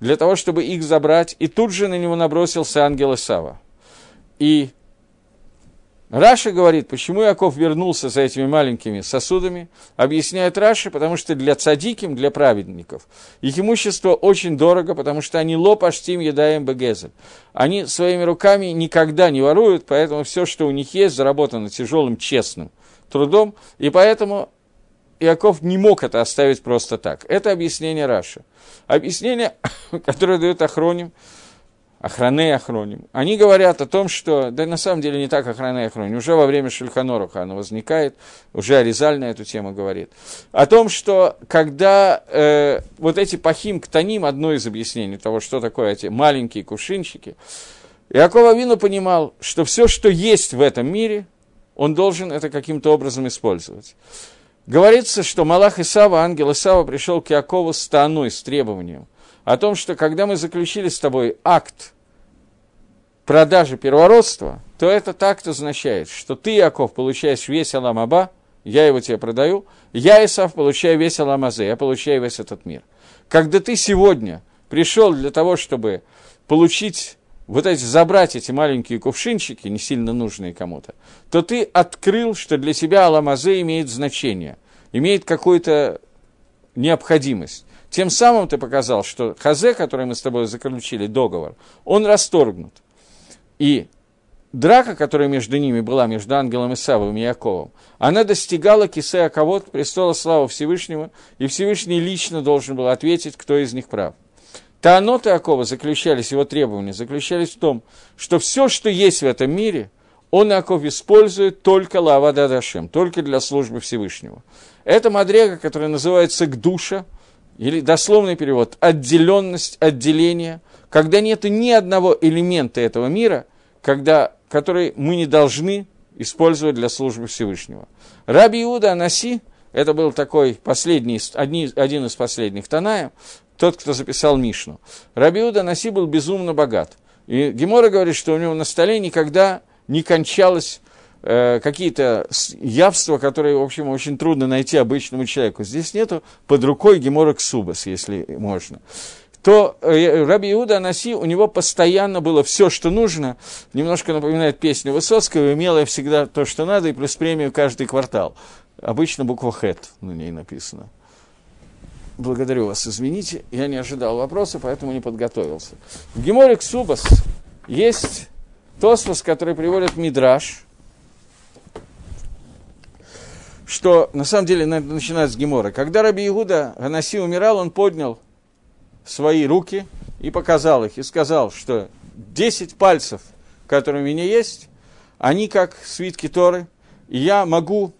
для того, чтобы их забрать, и тут же на него набросился ангел Исава. И Раши говорит, почему Яков вернулся за этими маленькими сосудами, объясняет Раши, потому что для צדיקים, для праведников, их имущество очень дорого, потому что они לא פושטים ידיהם בגזל. Они своими руками никогда не воруют, поэтому все, что у них есть, заработано тяжелым, честным трудом, и поэтому Иаков не мог это оставить просто так. Это объяснение Раши. Объяснение, которое дает Ахроним, Охраны Охроним. Они говорят о том, что, да на самом деле не так Охраны Охроним, уже во время Шельханоруха оно возникает, уже Аризаль на эту тему говорит, о том, что когда э, вот эти пахим ктаним, одно из объяснений того, что такое эти маленькие кувшинчики, Иакова Вину понимал, что все, что есть в этом мире, он должен это каким-то образом использовать. Говорится, что Малах Исава, ангел Исава, пришел к Якову с таной, с требованием о том, что когда мы заключили с тобой акт продажи первородства, то этот акт означает, что ты, Яков, получаешь весь Аламаба, я его тебе продаю, я, Исав, получаю весь Аламазе, я получаю весь этот мир. Когда ты сегодня пришел для того, чтобы получить вот эти, забрать эти маленькие кувшинчики, не сильно нужные кому-то, то ты открыл, что для тебя Аламазе имеет значение, имеет какую-то необходимость. Тем самым ты показал, что Хазе, который мы с тобой заключили, договор, он расторгнут. И драка, которая между ними была, между ангелом Исавом и Яковом, она достигала Кисея Кавод, престола славы Всевышнего, и Всевышний лично должен был ответить, кто из них прав. Таоноты Якова заключались, его требования заключались в том, что все, что есть в этом мире, он, Яков, использует только лава дадашем, только для службы Всевышнего. Это мадрега, которая называется Гдуша, или дословный перевод, отделенность, отделение, когда нет ни одного элемента этого мира, когда, который мы не должны использовать для службы Всевышнего. Раби Иуда Анаси, это был такой последний, одни, один из последних Танаев, тот, кто записал Мишну. Раби Иуда Анаси был безумно богат. И Гемора говорит, что у него на столе никогда не кончалось э, какие-то явства, которые, в общем, очень трудно найти обычному человеку. Здесь нету под рукой Гемора Ксубас, если можно то э, Раби Иуда Анаси, у него постоянно было все, что нужно, немножко напоминает песню Высоцкого, имела всегда то, что надо, и плюс премию каждый квартал. Обычно буква «хэт» на ней написано. Благодарю вас, извините, я не ожидал вопроса, поэтому не подготовился. В Геморе Ксубас есть Тосфос, который приводит Мидраш, что на самом деле начинается с Гемора. Когда Раби Игуда Анаси умирал, он поднял свои руки и показал их, и сказал, что 10 пальцев, которые у меня есть, они как свитки Торы, и я могу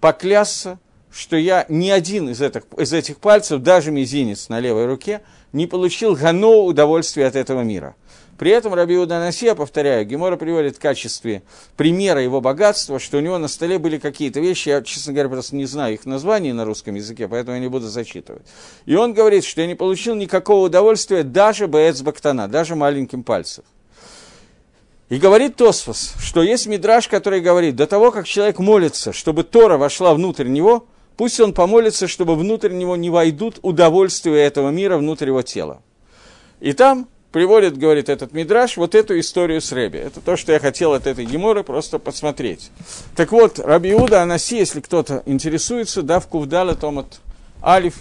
поклясться, что я ни один из этих, из этих пальцев, даже мизинец на левой руке, не получил гано удовольствия от этого мира. При этом Раби Уданасия, повторяю, Гемора приводит в качестве примера его богатства, что у него на столе были какие-то вещи, я, честно говоря, просто не знаю их названий на русском языке, поэтому я не буду зачитывать. И он говорит, что я не получил никакого удовольствия даже Бэц Бактана, даже маленьким пальцем. И говорит Тосфос, что есть мидраж, который говорит, до того, как человек молится, чтобы Тора вошла внутрь него, пусть он помолится, чтобы внутрь него не войдут удовольствия этого мира внутрь его тела. И там приводит, говорит этот Мидраш, вот эту историю с Рэби. Это то, что я хотел от этой Геморы просто посмотреть. Так вот, Раби Иуда Анаси, если кто-то интересуется, да, в Кувдала Томат Алиф,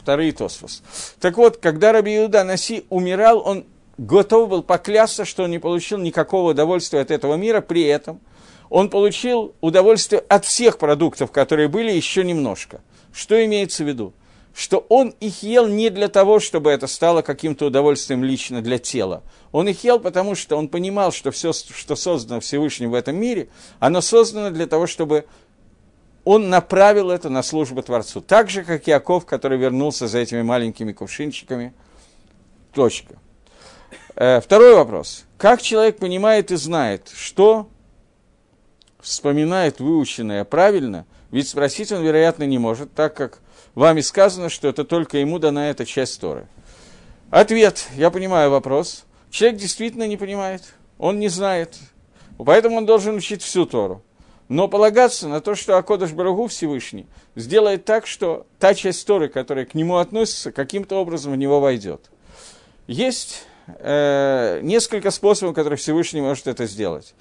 вторые Тосфос. Так вот, когда Раби Иуда Анаси умирал, он готов был поклясться, что он не получил никакого удовольствия от этого мира, при этом он получил удовольствие от всех продуктов, которые были, еще немножко. Что имеется в виду? Что он их ел не для того, чтобы это стало каким-то удовольствием лично для тела. Он их ел, потому что он понимал, что все, что создано Всевышним в этом мире, оно создано для того, чтобы он направил это на службу Творцу. Так же, как Яков, который вернулся за этими маленькими кувшинчиками. Точка. Э, второй вопрос. Как человек понимает и знает, что вспоминает выученное правильно, ведь спросить он, вероятно, не может, так как вами сказано, что это только ему дана эта часть Торы. Ответ. Я понимаю вопрос. Человек действительно не понимает. Он не знает. Поэтому он должен учить всю Тору. Но полагаться на то, что Акодыш Барагу Всевышний сделает так, что та часть Торы, которая к нему относится, каким-то образом в него войдет. Есть э, несколько способов, которые Всевышний может это сделать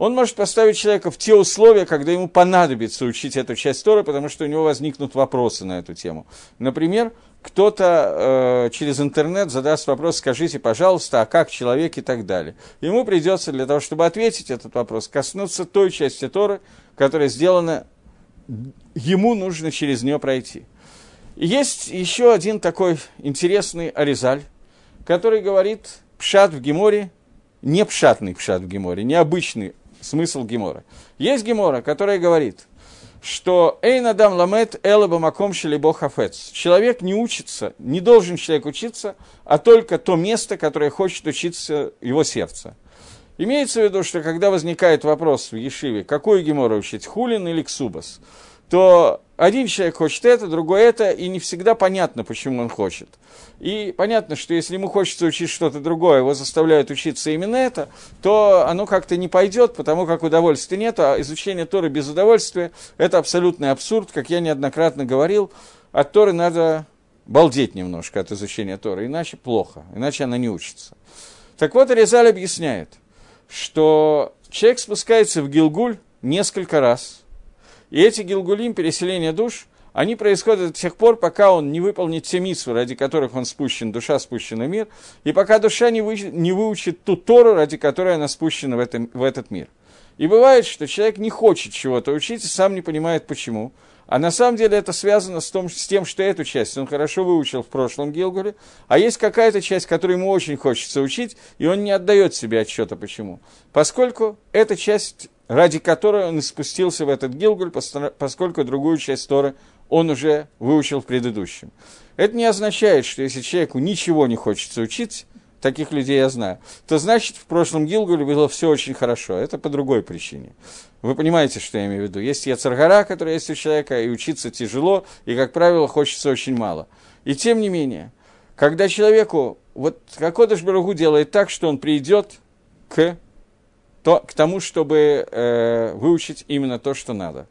он может поставить человека в те условия, когда ему понадобится учить эту часть Торы, потому что у него возникнут вопросы на эту тему. Например, кто-то э, через интернет задаст вопрос, скажите, пожалуйста, а как человек и так далее. Ему придется для того, чтобы ответить этот вопрос, коснуться той части Торы, которая сделана, ему нужно через нее пройти. Есть еще один такой интересный Аризаль, который говорит пшат в Геморе, не пшатный пшат в Геморе, не обычный смысл Гемора. Есть Гемора, которая говорит, что Эйнадам ламет элаба маком шелибо хафец. Человек не учится, не должен человек учиться, а только то место, которое хочет учиться его сердце. Имеется в виду, что когда возникает вопрос в Ешиве, какой Гемора учить, Хулин или Ксубас, то один человек хочет это, другой это, и не всегда понятно, почему он хочет. И понятно, что если ему хочется учить что-то другое, его заставляют учиться именно это, то оно как-то не пойдет, потому как удовольствия нет, а изучение Торы без удовольствия – это абсолютный абсурд, как я неоднократно говорил, от Торы надо балдеть немножко от изучения Торы, иначе плохо, иначе она не учится. Так вот, Аризаль объясняет, что человек спускается в Гилгуль несколько раз – и эти гилгулим, переселения душ, они происходят до тех пор, пока он не выполнит те митсвы, ради которых он спущен, душа спущена в мир, и пока душа не, вы, не выучит ту Тору, ради которой она спущена в, этом, в этот мир. И бывает, что человек не хочет чего-то учить и сам не понимает почему. А на самом деле это связано с, том, с тем, что эту часть он хорошо выучил в прошлом Гилгуле, а есть какая-то часть, которую ему очень хочется учить, и он не отдает себе отчета почему. Поскольку эта часть ради которой он спустился в этот Гилгуль, поскольку другую часть Торы он уже выучил в предыдущем. Это не означает, что если человеку ничего не хочется учить, таких людей я знаю, то значит в прошлом Гилгуле было все очень хорошо. Это по другой причине. Вы понимаете, что я имею в виду. Есть яцергара, который есть у человека, и учиться тяжело, и, как правило, хочется очень мало. И тем не менее, когда человеку, вот Кокодыш Барагу делает так, что он придет к, то, к тому, чтобы э, выучить именно то, что надо.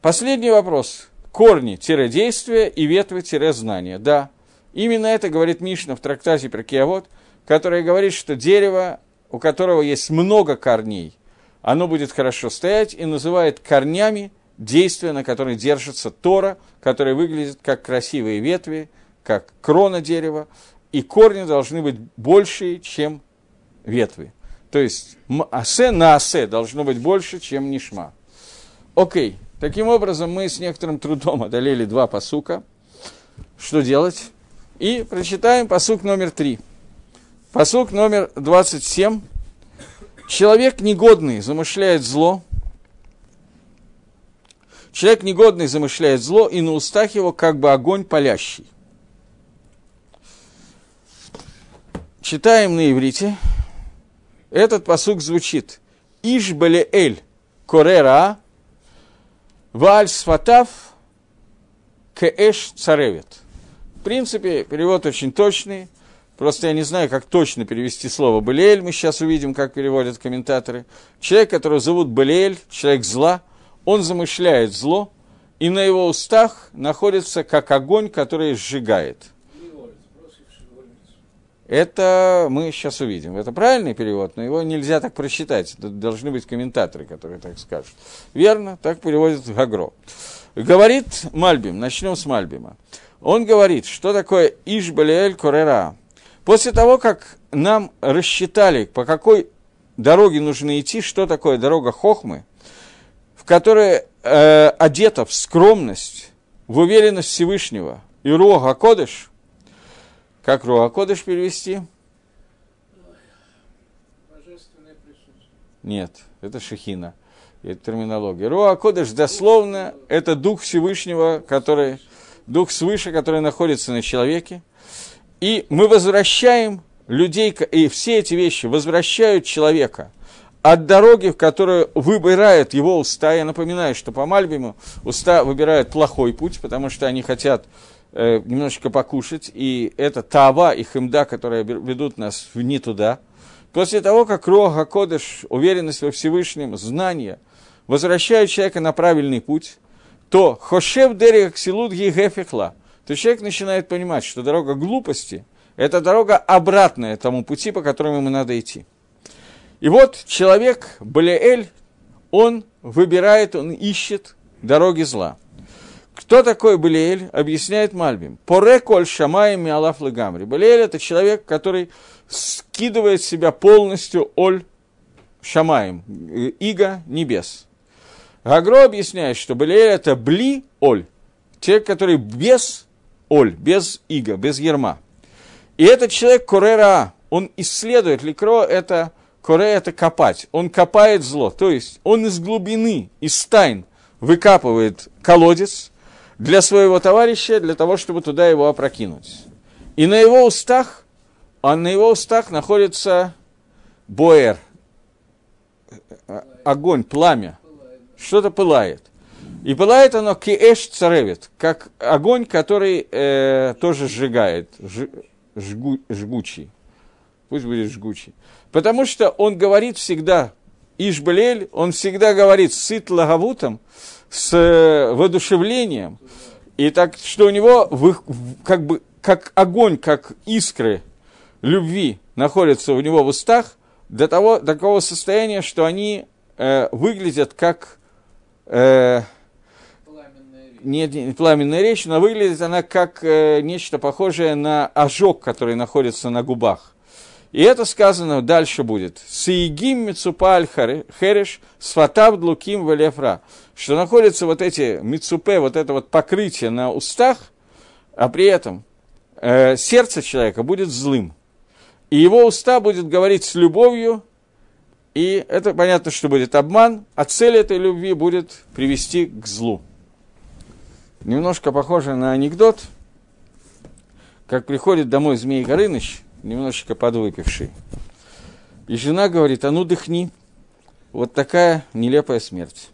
Последний вопрос. Корни-действия и ветвы-знания. Да, Именно это говорит Мишна в трактате про Киавод, который говорит, что дерево, у которого есть много корней, оно будет хорошо стоять и называет корнями действия, на которые держится Тора, которые выглядят как красивые ветви, как крона дерева, и корни должны быть большие, чем ветви. То есть асе на асе должно быть больше, чем нишма. Окей, таким образом мы с некоторым трудом одолели два посука. Что делать? И прочитаем посук номер три. Посук номер 27. Человек негодный замышляет зло. Человек негодный замышляет зло, и на устах его как бы огонь палящий. Читаем на иврите. Этот посук звучит. Иш эль корера валь сватав кеэш царевет. В принципе, перевод очень точный. Просто я не знаю, как точно перевести слово «Балиэль». Мы сейчас увидим, как переводят комментаторы. Человек, которого зовут Балиэль, человек зла, он замышляет зло, и на его устах находится как огонь, который сжигает. Это мы сейчас увидим. Это правильный перевод, но его нельзя так прочитать. Это должны быть комментаторы, которые так скажут. Верно, так переводит Гагро. Говорит Мальбим, начнем с Мальбима. Он говорит, что такое Ишбалиэль Корера. После того, как нам рассчитали, по какой дороге нужно идти, что такое дорога Хохмы, в которой э, одета в скромность, в уверенность Всевышнего и Руаха Кодыш, как Руаха Кодыш перевести? Нет, это Шехина, это терминология. Руа Кодыш дословно это Дух Всевышнего, который Дух свыше, который находится на человеке. И мы возвращаем людей, и все эти вещи возвращают человека от дороги, в которую выбирают его уста. Я напоминаю, что по Мальбиму уста выбирают плохой путь, потому что они хотят немножечко покушать, и это тава и химда, которые ведут нас в не туда. После того, как Рога Кодыш, уверенность во Всевышнем, знание, возвращают человека на правильный путь, то хошев дерег силут гефихла, то человек начинает понимать, что дорога глупости – это дорога обратная тому пути, по которому ему надо идти. И вот человек, Балеэль, он выбирает, он ищет дороги зла. Кто такой Балеэль, объясняет Мальбим. Поре коль шамаем миалаф легамри. Балеэль – это человек, который скидывает себя полностью оль шамаем, иго небес. Гагро объясняет, что Балиэль это бли оль, человек, который без оль, без иго, без ерма. И этот человек корера, он исследует, ликро это, коре это копать, он копает зло, то есть он из глубины, из тайн выкапывает колодец для своего товарища, для того, чтобы туда его опрокинуть. И на его устах, а на его устах находится боэр, огонь, пламя, что-то пылает. И пылает оно киэш царевит, как огонь, который э, тоже сжигает, ж, жгу, жгучий. Пусть будет жгучий. Потому что он говорит всегда, Ишбелель, он всегда говорит сыт лагавутом, с э, воодушевлением. И так, что у него вы, как бы как огонь, как искры любви находятся у него в устах, до того, до такого состояния, что они э, выглядят как э, не, не пламенная речь, но выглядит она как э, нечто похожее на ожог, который находится на губах. И это сказано дальше будет. Сиегим мицупаль хереш сватав длуким валефра. Что находятся вот эти мицупе, вот это вот покрытие на устах, а при этом э, сердце человека будет злым. И его уста будет говорить с любовью и это понятно, что будет обман, а цель этой любви будет привести к злу. немножко похоже на анекдот, как приходит домой Змей Горыныч, немножечко подвыпивший, и жена говорит, а ну дыхни. Вот такая нелепая смерть.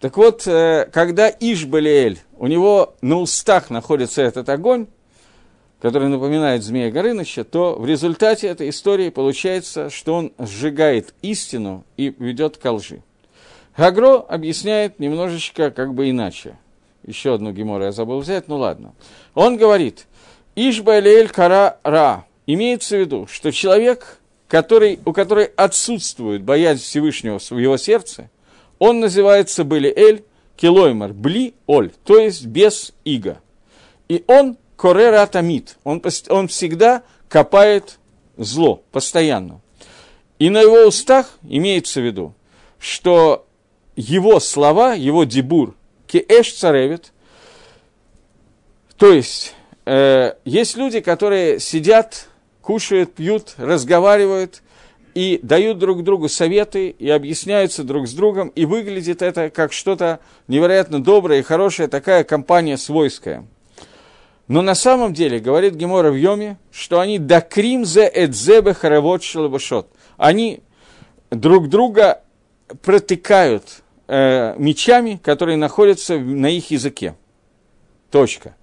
Так вот, э, когда Ишбалиэль, у него на устах находится этот огонь, который напоминает Змея Горыныча, то в результате этой истории получается, что он сжигает истину и ведет к лжи. Гагро объясняет немножечко как бы иначе. Еще одну гемору я забыл взять, ну ладно. Он говорит, Ишбалиэль кара ра. Имеется в виду, что человек, который, у которого отсутствует боязнь Всевышнего в его сердце, он называется были Эль Килоймар, Бли Оль, то есть без иго. И он Корера Тамит, он, он всегда копает зло, постоянно. И на его устах имеется в виду, что его слова, его дебур, кеэш царевит, то есть э, есть люди, которые сидят, кушают, пьют, разговаривают, и дают друг другу советы, и объясняются друг с другом, и выглядит это как что-то невероятно доброе и хорошее, такая компания свойская. Но на самом деле, говорит Гемора в Йоме, что они дакрим зе эдзебе харавот шелабашот. Они друг друга протыкают э, мечами, которые находятся на их языке. Точка.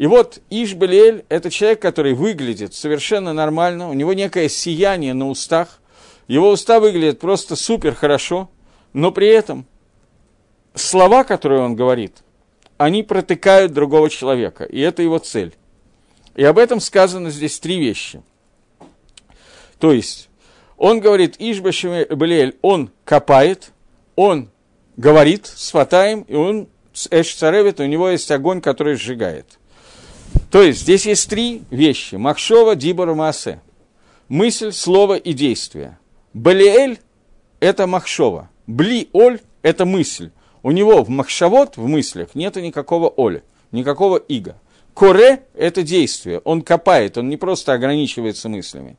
И вот Ишбелиэль – это человек, который выглядит совершенно нормально, у него некое сияние на устах, его уста выглядят просто супер хорошо, но при этом слова, которые он говорит, они протыкают другого человека, и это его цель. И об этом сказано здесь три вещи. То есть, он говорит, Ишбашемель, он копает, он говорит с Фатаем, и он Эш Царевит, у него есть огонь, который сжигает. То есть, здесь есть три вещи. Махшова, Дибора, Маасе. Мысль, слово и действие. Балиэль – это махшова. Бли-оль – это мысль. У него в махшавот, в мыслях, нет никакого оля, никакого ига. Коре – это действие. Он копает, он не просто ограничивается мыслями.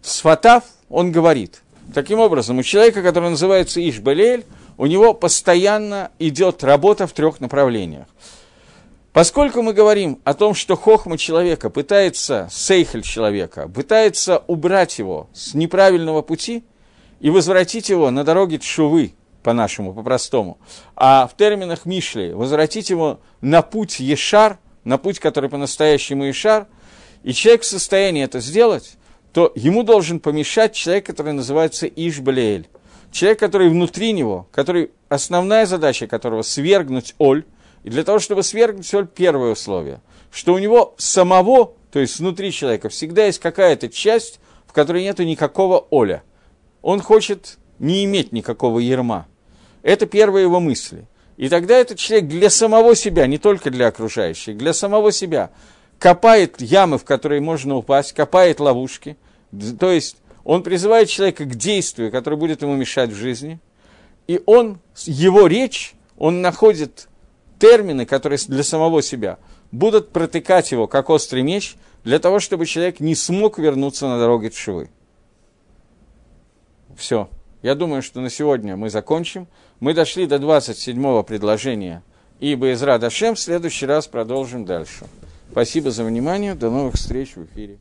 Сфатав – он говорит. Таким образом, у человека, который называется Ишбалель, у него постоянно идет работа в трех направлениях. Поскольку мы говорим о том, что хохма человека пытается, сейхель человека, пытается убрать его с неправильного пути и возвратить его на дороге Тшувы, по-нашему, по-простому, а в терминах Мишли возвратить его на путь Ешар, на путь, который по-настоящему Ешар, и человек в состоянии это сделать, то ему должен помешать человек, который называется Ишбалеэль. Человек, который внутри него, который, основная задача которого свергнуть Оль, и для того, чтобы свергнуть соль, первое условие, что у него самого, то есть внутри человека, всегда есть какая-то часть, в которой нет никакого оля. Он хочет не иметь никакого ерма. Это первые его мысли. И тогда этот человек для самого себя, не только для окружающих, для самого себя, копает ямы, в которые можно упасть, копает ловушки. То есть он призывает человека к действию, которое будет ему мешать в жизни. И он, его речь, он находит термины, которые для самого себя, будут протыкать его, как острый меч, для того, чтобы человек не смог вернуться на дороге Тшивы. Все. Я думаю, что на сегодня мы закончим. Мы дошли до 27-го предложения. И Безра Дашем в следующий раз продолжим дальше. Спасибо за внимание. До новых встреч в эфире.